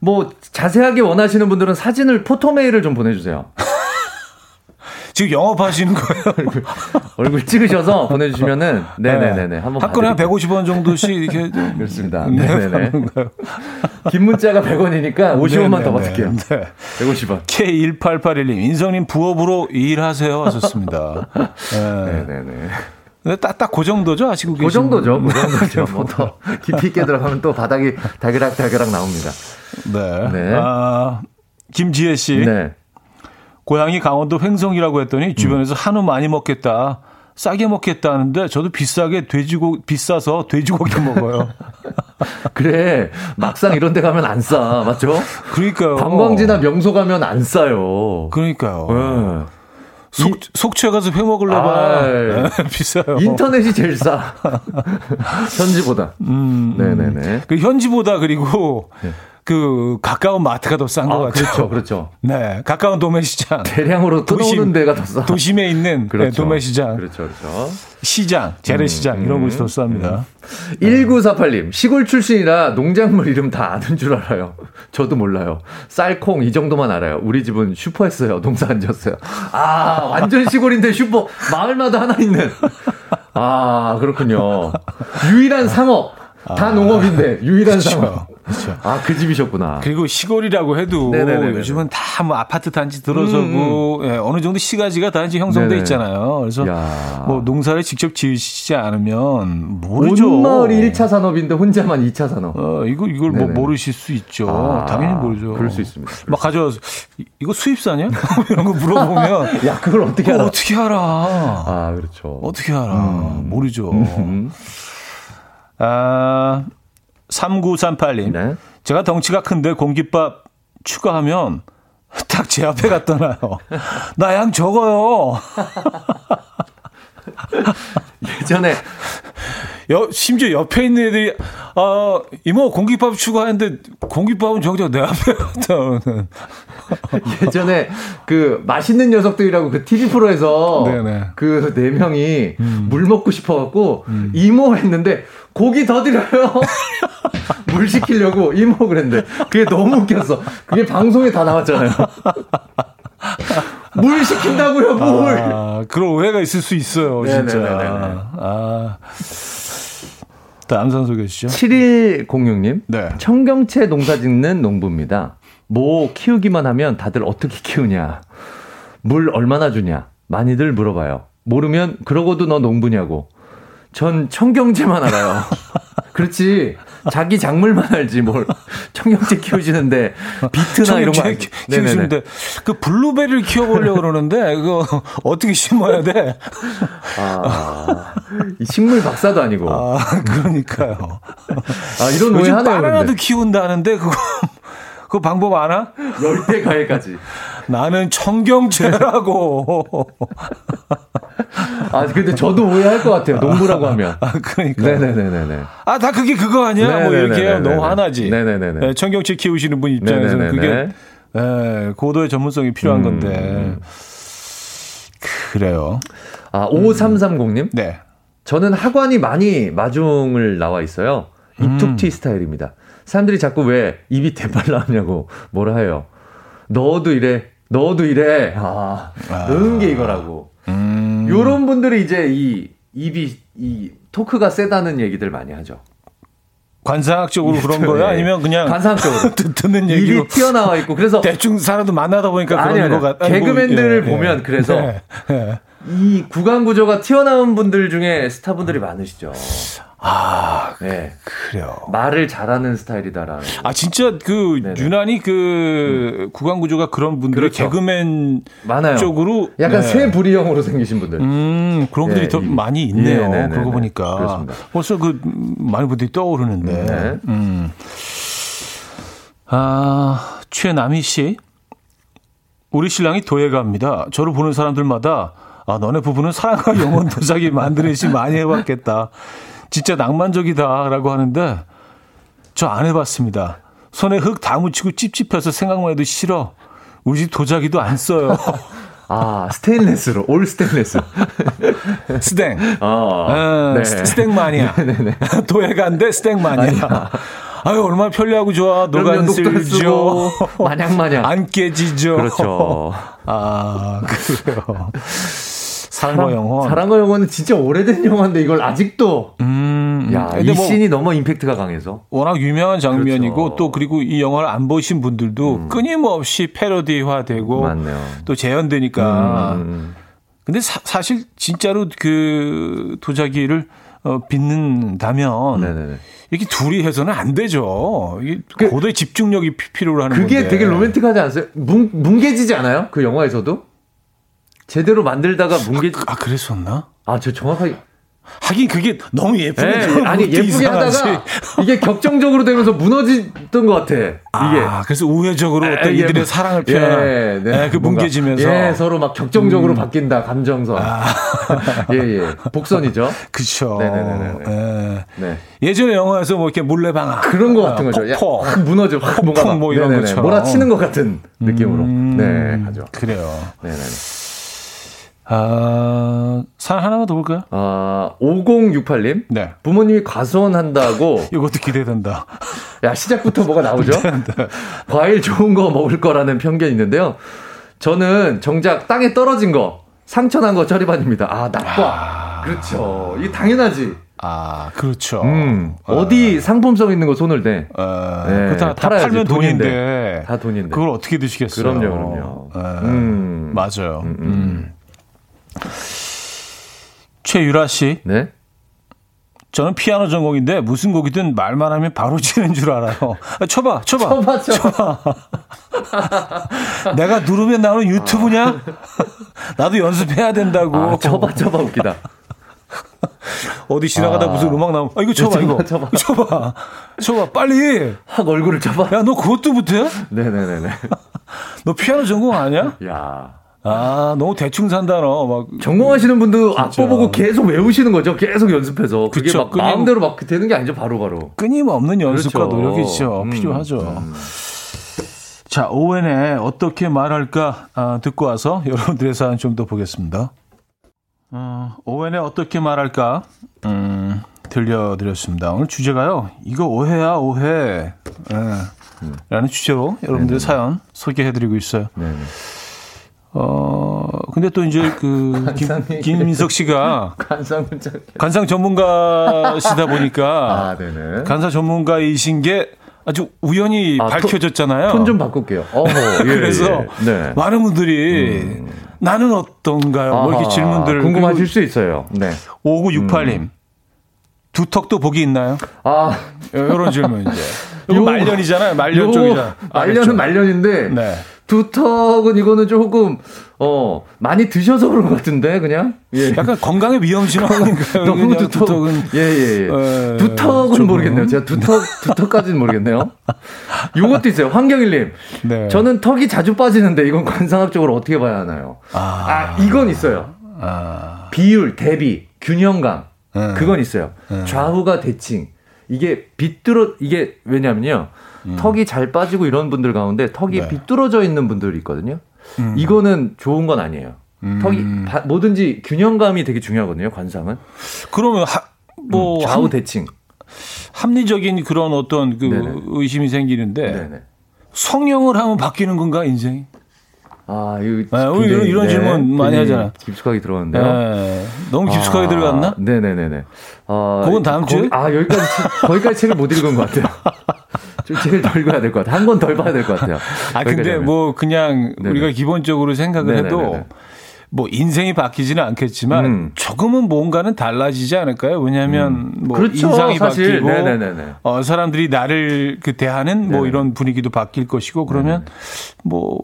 뭐 자세하게 원하시는 분들은 사진을 포토 메일을 좀 보내주세요. 지금 영업하시는 거예요? 얼굴, 얼굴 찍으셔서 보내주시면은 네네네네 네. 한번 한 건에 한 150원 정도씩 이렇게 그렇습니다. 네, 네네네. 긴 문자가 100원이니까 50원만 더 받을게요. 네. 150원. K1881님, 인성님 부업으로 일하세요. 하셨습니다. 네. 네네네. 근데 딱, 딱 그 정도죠? 아시고 계신 그 정도죠. 그 분? 정도죠. 뭐더 깊이 있게 들어가면 또 바닥이 다그락 다그락 나옵니다. 네. 네. 아, 김지혜 씨. 네. 고향이 강원도 횡성이라고 했더니 주변에서 한우 많이 먹겠다. 싸게 먹겠다 하는데 저도 비싸게 돼지고 비싸서 돼지고기 먹어요. 그래. 막상 이런 데 가면 안 싸. 맞죠? 그러니까요. 관광지나 명소 가면 안 싸요. 그러니까요. 네. 속, 속초에 가서 회 먹으려봐. 아이. 네, 비싸요. 인터넷이 제일 싸. 현지보다. 음, 네네네. 그 현지보다 그리고 네. 그 가까운 마트가 더 싼것 아, 같아요. 그렇죠, 그렇죠. 네, 가까운 도매시장. 대량으로 끊어오는 데가 더 싸. 도심에 있는 네, 그렇죠. 도매시장, 그렇죠, 그렇죠. 시장, 재래시장 이런 곳이 더 쌉니다. 1948님, 시골 출신이라 농작물 이름 다 아는 줄 알아요. 저도 몰라요. 쌀, 콩, 이 정도만 알아요. 우리 집은 슈퍼했어요. 농사 안 지었어요. 아, 완전 시골인데 슈퍼. 마을마다 하나 있는. 아, 그렇군요. 유일한 상업. 다 농업인데, 유일한 상업. 그렇죠. 아, 그 집이셨구나. 그리고 시골이라고 해도 네네네네. 요즘은 다 뭐 아파트 단지 들어서고 예, 어느 정도 시가지가 단지 형성돼. 있잖아요. 그래서 야. 뭐 농사를 직접 지으시지 않으면 모르죠. 온 마을이 1차 산업인데 혼자만 2차 산업. 어, 이거 이걸 뭐 네네. 모르실 수 있죠. 아, 당연히 모르죠. 그럴 수 있습니다. 막 가져와서 이- 이거 수입사냐? 이런 거 물어보면 야, 그걸 어떻게 알아? 어떻게 알아? 아, 그렇죠. 어떻게 알아? 모르죠. 음. 아, 3938님. 네. 제가 덩치가 큰데 공깃밥 추가하면 딱 제 앞에 갖다 놔요. 나양 적어요. 예전에 여, 심지어 옆에 있는 애들이, 아, 이모 공깃밥 추가했는데 공깃밥은 정작 내 앞에 놓는. 예전에 그 맛있는 녀석들이라고 그 TV 프로에서 네네. 그네 명이 물 먹고 싶어갖고 이모 했는데 고기 더 드려요. 물 시키려고 이모 그랬는데 그게 너무 웃겼어. 그게 방송에 다 나왔잖아요. 물 시킨다고요 물. 아, 그런 오해가 있을 수 있어요, 진짜. 네네네네네. 아. 다음 선 소개해 주시죠. 7106님. 네. 청경채 농사 짓는 농부입니다. 뭐 키우기만 하면 다들 어떻게 키우냐. 물 얼마나 주냐. 많이들 물어봐요. 모르면 그러고도 너 농부냐고. 전 청경채만 알아요. 그렇지. 자기 작물만 알지 뭘 청경채 키우시는데 비트나 이런 거 청경채 알지. 키- 키우시는데 그 블루베리를 키워보려고 그러는데 그거 어떻게 심어야 돼? 아, 이 식물 박사도 아니고. 아, 아 그러니까요. 이런 오해 요즘 하네요. 바나나도. 키운다는데 그거 그 방법 아나? 열대 과일까지. 나는 청경채라고. 아 근데 저도 오해할 것 같아요. 농부라고 하면. 아 그러니까. 네네네네네. 아다 그게 그거 아니야? 뭐 이렇게 해요. 네네네네네. 너무 화나지. 네네네네. 네, 청경채 키우시는 분 입장에서는 네네네네. 그게 예, 고도의 전문성이 필요한 음. 건데. 그래요. 아, 5330님? 네. 저는 학원이 많이 마중을 나와 있어요. 이툭튀 스타일입니다. 사람들이 자꾸 왜 입이 대발 나오냐고 뭐라 해요. 너도 이래, 너도 이래. 아, 이런 게 이거라고. 음. 요런 분들이 이제 이 입이, 이 토크가 세다는 얘기들 많이 하죠. 관상학적으로 그런 네. 거예요? 아니면 그냥 관상학적으로. 듣- 듣는 얘기로 입이 튀어나와 있고 그래서 대충 사람도 만나다 보니까 아니, 그런 아니, 것 같. 아니, 뭐, 개그맨들을 보면 그래서 네, 네. 이 구강 구조가 튀어나온 분들 중에 스타분들이 많으시죠. 아 네. 그래요. 말을 잘하는 스타일이다라는. 아 진짜 그 네네. 유난히 그 구강 구조가 그런 분들이 그렇죠. 개그맨 많아요. 쪽으로 약간 네. 새 부리형으로 생기신 분들. 음 그런 분들이 예, 더 이- 많이 있네요. 예, 네네네네. 그러고 보니까 그렇습니다. 벌써 그 많은 분들이 떠오르는데. 네. 음. 아 최남희 씨, 우리 신랑이 도예 갑니다. 저를 보는 사람들마다 아 너네 부부는 사랑과 영혼 도자기 만드는 많이 해봤겠다. 진짜 낭만적이다라고 하는데 저 안 해봤습니다. 손에 흙 다 묻히고 찝찝해서 생각만 해도 싫어. 우리 집 도자기도 안 써요. 아, 스테인레스로, 올 스테인레스. 스댕. 어, 어, 네. 스- 스댕 마니아. 도예가인데 스댕 마니아. 아유, 얼마나 편리하고 좋아. 녹 안 슬죠. 마냥 마냥. 안 깨지죠. 그렇죠. 아, 그래요. 사랑과 영혼. 사랑과 영혼은 진짜 오래된 영화인데 이걸 아직도. 음. 야, 이 뭐 씬이 너무 임팩트가 강해서. 워낙 유명한 장면이고 그렇죠. 또 그리고 이 영화를 안 보신 분들도 음. 끊임없이 패러디화되고 맞네요. 또 재현되니까. 음. 근데 사, 실 진짜로 그 도자기를 어, 빚는다면 네네네. 이렇게 둘이 해서는 안 되죠. 이게 그- 고도의 집중력이 피- 필요로 하는 그게 건데. 되게 로맨틱하지 않았어요? 뭉, 뭉개지지 않아요? 그 영화에서도? 제대로 만들다가 뭉개, 아 그랬었나? 아, 저 정확하게. 하긴 그게 너무 예쁘게 예, 나오면 아니, 예쁘게 이상하지. 하다가 이게 격정적으로 되면서 무너지던 것 같아. 이게. 아, 그래서 우회적으로 어떤 예, 이들의 뭐- 사랑을 표현한 예, 네. 예, 그 뭔가, 뭉개지면서 음. 예, 서로 막 격정적으로 바뀐다, 감정선. 예, 예. 복선이죠. 그쵸. 네네네네. 예. 네. 예전에 영화에서 뭐 이렇게 몰래방아 그런 것 같은 거죠. 야, 폭포. 확 무너져, 확 뭔가 막, 뭐 이런 네네네. 것처럼. 몰아치는 것 같은 느낌으로. 음, 네, 하죠. 그래요. 네네네. 아, 사연 하나만 더 볼까요? 아, 5068님. 네. 부모님이 과수원한다고 이것도 기대된다. 야 시작부터 뭐가 나오죠? 네. 과일 좋은 거 먹을 거라는 편견이 있는데요. 저는 정작 땅에 떨어진 거 상처난 거 처리반입니다. 아 나빠. 그렇죠. 이게 당연하지. 아, 그렇죠. 음, 어디 상품성 있는 거 손을 대. 어, 네, 그거 다, 다 팔면 돈인데. 돈인데. 다 돈인데. 그걸 어떻게 드시겠어요? 그럼요, 그럼요. 예, 음. 맞아요. 음, 음. 음. 최유라 씨, 네. 저는 피아노 전공인데 무슨 곡이든 말만 하면 바로 치는 줄 알아요. 아, 쳐봐, 쳐봐. 쳐봐, 쳐봐. 내가 누르면 나오는 유튜브냐? 나도 연습해야 된다고. 아, 쳐봐, 쳐봐 웃기다. 어디 지나가다 아. 무슨 음악 나오면, 아, 이거 쳐봐, 이거. 쳐봐, 쳐봐. 쳐봐, 빨리. 확 얼굴을 쳐봐. 야, 너 그것도 못해? 네네네네. 너 피아노 전공 아니야? 야. 아, 너무 대충 산다, 너. 막. 전공하시는 분도 악보. 보고 계속 외우시는 거죠. 계속 연습해서. 그게 그쵸, 막 끊임- 마음대로 막 되는 게 아니죠. 바로 바로. 끊임없는 연습과 그렇죠. 노력이죠. 음, 필요하죠. 음. 자, 오웬에 어떻게 말할까 아, 듣고 와서 여러분들의 사연 좀 더 보겠습니다. 어, 오웬에 어떻게 말할까 음, 들려드렸습니다. 오늘 주제가요. 이거 오해야 오해. 예, 라는 주제로 여러분들의 사연 소개해드리고 있어요. 네네. 어, 근데 또 이제 그 김, 김민석 씨가 간상. 간상 전문가시다 보니까 아, 네네. 간사 전문가이신 게 아주 우연히 아, 밝혀졌잖아요. 톤 좀 바꿀게요. 어허, 예, 그래서 예. 네. 많은 분들이 나는 어떤가요? 뭐 이렇게 아하, 질문들을 궁금하실 수 있어요. 네. 5968님 두턱도 복이 있나요? 아, 이런 질문 이제. 이거 요- 말년이잖아요. 말년 요 쪽이잖아요. 말년은. 말년인데 네. 두턱은 이거는 조금 어 많이 드셔서 그런 것 같은데 그냥 예. 약간 건강에 위험신호 아닌가요? 너무 두턱 두턱은 예예 예. 에, 두턱은 조금. 모르겠네요. 제가 두턱 두턱까지는 모르겠네요. 요것도 있어요. 황경일님. 네. 저는 턱이 자주 빠지는데 이건 관상학적으로 어떻게 봐야 하나요? 아, 아 이건 있어요. 아, 비율, 대비, 균형감. 네. 그건 있어요. 좌우가 대칭. 이게 비뚤어 이게 왜냐면요. 턱이 잘 빠지고 이런 분들 가운데 턱이 음. 네. 비뚤어져 있는 분들이 있거든요. 음. 이거는 좋은 건 아니에요. 음. 턱이 바- 뭐든지 균형감이 되게 중요하거든요. 관상은. 그러면 하, 뭐 음, 좌우 합, 대칭. 합리적인 그런 어떤 그 네네. 의심이 생기는데 네네. 성형을 하면 바뀌는 건가 인생이? 아, 이거 네, 우리 이런- 이런 질문 많이 하잖아. 깊숙하게 들어왔는데요. 네. 너무 깊숙하게 아, 들어갔나? 네네네네. 아, 그건 다음 주에? 아, 여기까지, 책- 거기까지 책을 못 읽은 것 같아요. 좀 책을 더 읽어야 될 것 같아요. 한 권 덜 봐야 될 것 같아요. 아 근데 하면. 뭐 그냥 네네. 우리가 기본적으로 생각을 네네네네. 해도 뭐 인생이 바뀌지는 않겠지만 음. 조금은 뭔가는 달라지지 않을까요? 왜냐하면 뭐 그렇죠, 인상이 사실. 바뀌고 네네네네. 어, 사람들이 나를 그 대하는 뭐 네네. 이런 분위기도 바뀔 것이고 그러면 뭐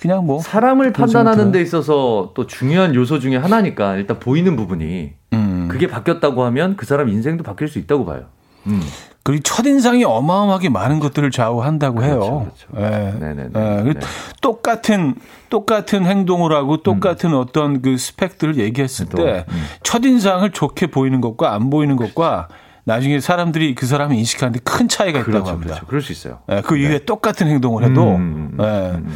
그냥 뭐 사람을 판단하는 데 있어서 또 중요한 요소 중에 하나니까 일단 보이는 부분이 음. 그게 바뀌었다고 하면 그 사람 인생도 바뀔 수 있다고 봐요. 음. 그리고 첫인상이 어마어마하게 많은 것들을 좌우한다고 해요. 그렇죠, 예. 네네네. 예, 그 네. 똑같은 똑같은 행동을 하고 똑같은 어떤 그 스펙들을 얘기했을 또, 때 음. 첫인상을 좋게 보이는 것과 안 보이는 것과 나중에 사람들이 그 사람을 인식하는데 큰 차이가 있다고 그렇죠, 합니다. 그렇죠. 그럴 수 있어요. 예, 그 이후에 똑같은 행동을 해도 음, 음, 음, 예. 음.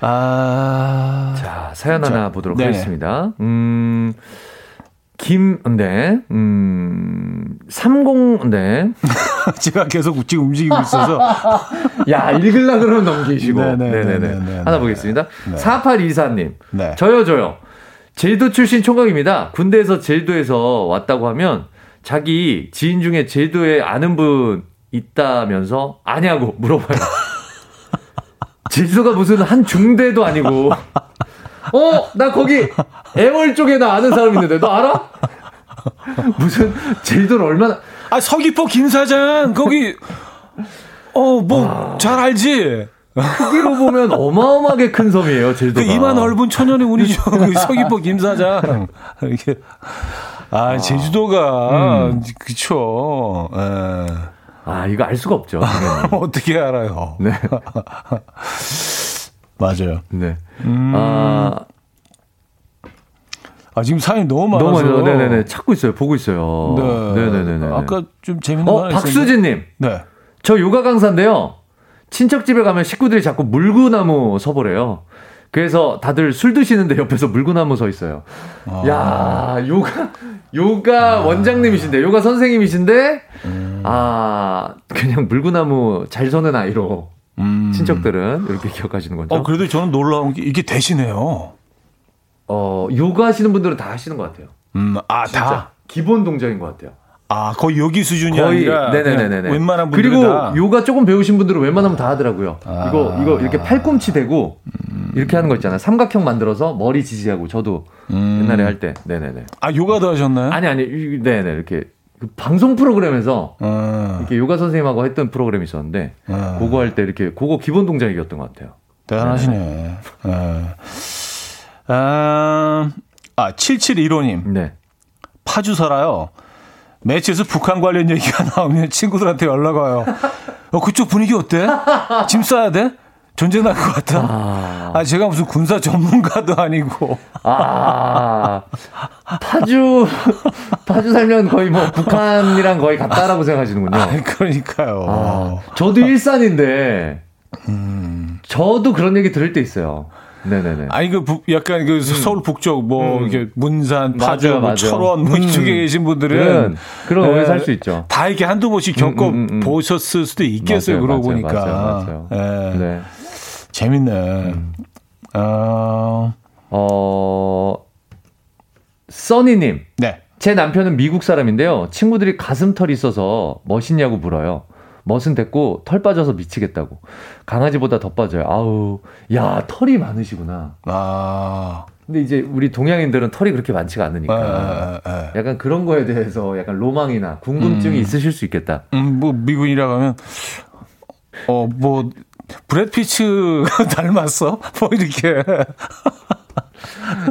아 자, 사연 자, 하나 보도록 네네. 하겠습니다. 음, 김, 네, 음, 30, 네. 제가 계속 지금 움직이고 있어서. 야, 읽으려 그러면 넘기시고. 네네, 네네네. 네네네. 하나 보겠습니다. 네. 4824님. 네. 저요, 저요. 제주도 출신 총각입니다. 군대에서 제주도에서 왔다고 하면 자기 지인 중에 제주도에 아는 분 있다면서 아냐고 물어봐요. 제주도가 무슨 한 중대도 아니고. 어, 나 거기 애월 쪽에 나 아는 사람 있는데 너 알아? 무슨 제주도를 얼마나 아, 서귀포 김 사장, 거기, 어, 뭐, 잘 알지? 크기로 보면 어마어마하게 큰 섬이에요, 그 제주도가. 이만 넓은 천연의 운이죠. 그 서귀포 김 사장. 이렇게. 아, 제주도가, 그쵸. 예. 아, 이거 알 수가 없죠. 어떻게 알아요? 네. 맞아요. 네. 음. 아, 아, 지금 사연이 너무 많아서. 너무 많아요. 네네네. 찾고 있어요. 보고 있어요. 네. 네네네. 아까 좀 재밌는 거 어. 박수진님. 네. 저 요가 강사인데요. 친척 집에 가면 식구들이 자꾸 물구나무 서보래요. 그래서 다들 술 드시는데 옆에서 물구나무 서 있어요. 아. 야, 요가, 요가 원장님이신데, 요가 선생님이신데, 음. 아, 그냥 물구나무 잘 서는 아이로 음. 친척들은 이렇게 기억하시는 거죠. 어, 그래도 저는 놀라운 게 이게 되시네요. 어, 요가 하시는 분들은 다 하시는 것 같아요. 음, 아, 진짜. 다. 기본 동작인 것 같아요. 아, 거의 여기 수준이 거의 아니라. 네네네네. 웬만한 분들 그리고 다. 요가 조금 배우신 분들은 웬만하면 다 하더라고요. 아. 이거 이거 이렇게 팔꿈치 대고 이렇게 하는 거 있잖아요. 삼각형 만들어서 머리 지지하고 저도 음. 옛날에 할 때. 네네네. 아, 요가도 하셨나요? 아니 아니 이- 네네 이렇게 그 방송 프로그램에서 어, 이렇게 요가 선생님하고 했던 프로그램이 있었는데 어. 그거 할 때 이렇게 그거 기본 동작이었던 것 같아요. 대단하시네. 예. 아, 아, 7715님. 네. 파주 살아요. 매치에서 북한 관련 얘기가 나오면 친구들한테 연락 와요. 어, 그쪽 분위기 어때? 짐 싸야 돼? 전쟁 날 것 같아? 아, 아, 제가 무슨 군사 전문가도 아니고. 아 파주 파주 살면 거의 뭐 북한이랑 거의 같다라고 생각하시는군요. 아, 그러니까요. 아, 저도 일산인데, 저도 그런 얘기 들을 때 있어요. 네네네. 아니 그 북- 약간 그 서울 북쪽 뭐 음. 이렇게 문산, 맞아, 파주, 뭐 맞아. 철원 뭐 음. 이쪽에 계신 분들은 그런, 그런 예, 오해서 할수 있죠. 다 이렇게 한두 번씩 겪어 음, 음, 음. 보셨을 수도 있겠어요. 맞아요, 그러고 맞아요, 보니까. 맞아요, 맞아요. 예. 네. 재밌네. 음. 어, 어, 써니님. 네. 제 남편은 미국 사람인데요. 친구들이 가슴털이 있어서 멋있냐고 물어요. 멋은 됐고 털 빠져서 미치겠다고. 강아지보다 더 빠져요. 아우, 야 털이 많으시구나. 아, 근데 이제 우리 동양인들은 털이 그렇게 많지가 않으니까. 에, 에, 에. 약간 그런 거에 대해서 약간 로망이나 궁금증이 음. 있으실 수 있겠다. 음, 뭐 미군이라 하면 어, 뭐 브래드 피츠 닮았어? 뭐 이렇게.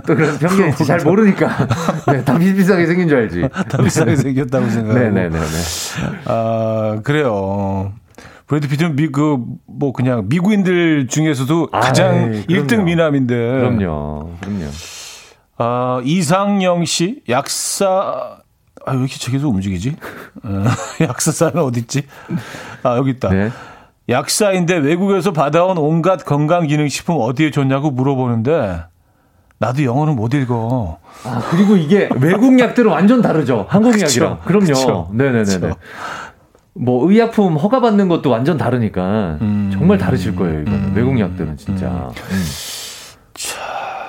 또 그래서 있지. 잘 모르니까. 네, 다 비슷비슷하게 생긴 줄 알지. 더 비싸게 생겼다고 생각하고. 네네네네. 아, 그래요. 브래드 피트는 미, 그, 뭐, 그냥 미국인들 중에서도 가장 아이, 그럼요. 1등 미남인데. 그럼요. 그럼요. 아, 이상영 씨, 약사, 아, 왜 이렇게 저기서 움직이지? 어, 약사사는 어딨지? 아, 여기 있다. 네. 약사인데 외국에서 받아온 온갖 건강기능식품 어디에 좋냐고 물어보는데, 나도 영어는 못 읽어. 아, 그리고 이게 외국 약들은 완전 다르죠. 한국 그쵸, 약이랑. 그럼요. 그쵸, 네네네네. 그쵸. 뭐 의약품 허가 받는 것도 완전 다르니까 음. 정말 다르실 거예요. 이거는 음. 외국 약들은 진짜. 음.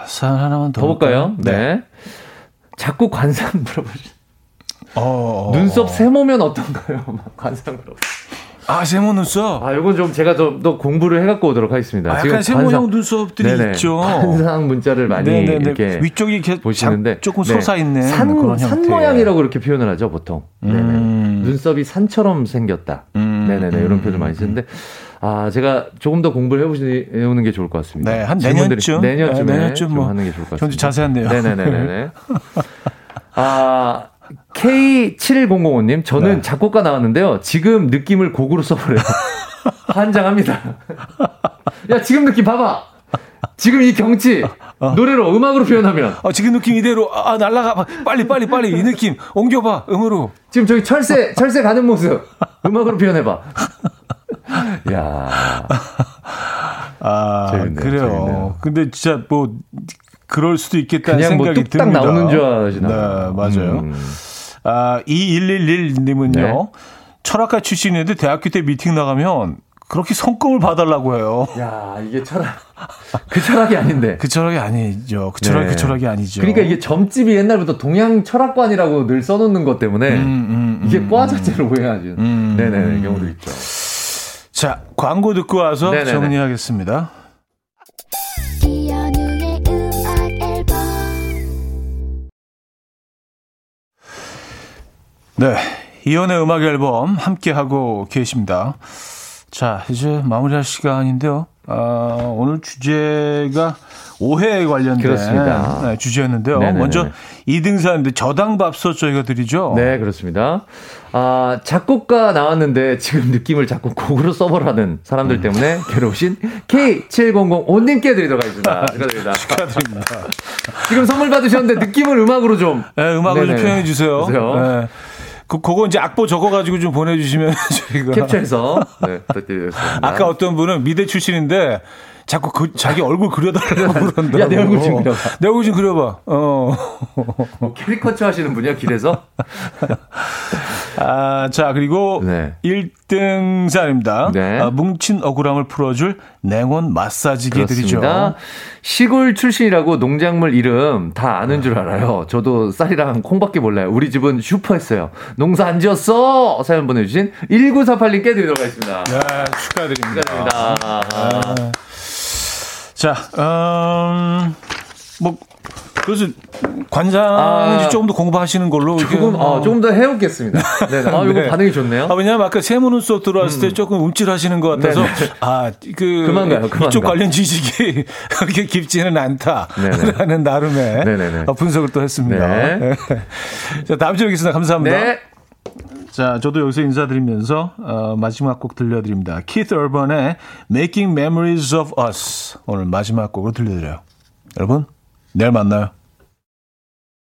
사연 하나만 더. 더 볼까요? 볼까요? 네. 자꾸 관상 물어보시. 어, 어, 눈썹 어. 세모면 어떤가요? 막 관상 물어보. 아, 세모 눈썹. 아, 이건 좀 제가 좀 더 공부를 해갖고 오도록 하겠습니다. 아, 약간 세모형 눈썹들이 네네. 있죠. 관상 문자를 많이 네네네. 이렇게 위쪽이 이렇게 보시는데 자- 조금 네. 솟아 있는 산, 그런 산 형태. 모양이라고 이렇게 표현을 하죠 보통 네네. 음. 눈썹이 산처럼 생겼다 음. 네네네 이런 표현을 많이 쓰는데 아 제가 조금 더 공부를 해보시는 게 좋을 것 같습니다 네, 한 내년쯤? 내년쯤에 네, 내년쯤 좀뭐 하는 게 좋을 것좀 같습니다 자세한데요. 네네네네 아 K7005님 저는 네. 작곡가 나왔는데요 지금 느낌을 곡으로 써버려요 환장합니다 야 지금 느낌 봐봐 지금 이 경치 어. 노래로 음악으로 표현하면 아, 지금 느낌 이대로 아 날라가 빨리 빨리 빨리 이 느낌 옮겨봐 음으로. 지금 저기 철새 철새 가는 모습 음악으로 표현해봐. 야, 아 재밌네요, 그래요. 재밌네요. 근데 진짜 뭐 그럴 수도 있겠다는 그냥 뭐 생각이 뚝딱 듭니다. 나오는 줄 아시나? 네 맞아요. 음. 아, 2111님은요. 네. 철학과 출신인데 대학교 때 미팅 나가면 그렇게 성금을 봐달라고 해요. 야, 이게 철학. 그 철학이 아닌데. 그 철학이 아니죠. 그 철학, 네. 그 철학이 아니죠. 그러니까 이게 점집이 옛날부터 동양 철학관이라고 늘 써놓는 것 때문에 음, 음, 이게 음, 과 자체로 오해하지. 음, 네네 음. 경우도 있죠. 자, 광고 듣고 와서 네네네. 정리하겠습니다. 네. 이연의 음악 앨범 함께하고 계십니다. 자, 이제 마무리할 시간인데요. 아, 오늘 주제가 오해에 관련된. 네, 주제였는데요. 네네네네. 먼저 2등 사연인데 저당 밥솥 저희가 드리죠. 네, 그렇습니다. 아, 작곡가 나왔는데 지금 느낌을 자꾸 곡으로 써보라는 사람들 때문에 괴로우신 K7005님께 드리도록 하겠습니다. 축하드립니다. 축하드립니다. 지금 선물 받으셨는데 느낌을 음악으로 좀. 네, 음악을 좀. 표현해 주세요. 주세요. 네. 그, 그거 이제 악보 적어가지고 좀 보내주시면 저희가. 캡처해서 네, 부탁드리겠습니다. 아까 어떤 분은 미대 출신인데 자꾸 그, 자기 얼굴 그려달라고 그런다. 야, 내 얼굴 좀 그려봐. 내 얼굴 좀 그려봐. 어. 뭐 캐리커처 하시는 분이야, 길에서? 아, 자, 그리고 네. 1등 사연입니다. 네. 아, 뭉친 억울함을 풀어줄 냉온 마사지기 드리죠. 그렇습니다. 시골 출신이라고 농작물 이름 다 아는 줄 알아요. 저도 쌀이랑 콩밖에 몰라요. 우리 집은 슈퍼했어요. 농사 안 지었어! 사연 보내주신 1948님께 드리도록 하겠습니다. 네, 축하드립니다. 축하드립니다. 자, 음, 뭐, 그래서 관장 아. 조금 더 공부하시는 걸로. 조금, 뭐. 어, 조금 더 해오겠습니다. 네, 아, 이거 네. 반응이 좋네요. 아, 왜냐면 아까 세무는 수업 들어왔을 때 조금 움찔하시는 것 같아서. 아, 그. 그만 가요, 그만 이쪽 가. 관련 지식이 그렇게 깊지는 않다. 네네. 라는 나름의 네네네. 어, 분석을 또 했습니다. 네. 자, 다음 주에 뵙겠습니다. 감사합니다. 네. 자, 저도 여기서 인사드리면서 어, 마지막 곡 들려드립니다. Keith Urban의 Making Memories of Us 오늘 마지막 곡으로 들려드려요. 여러분, 내일 만나요.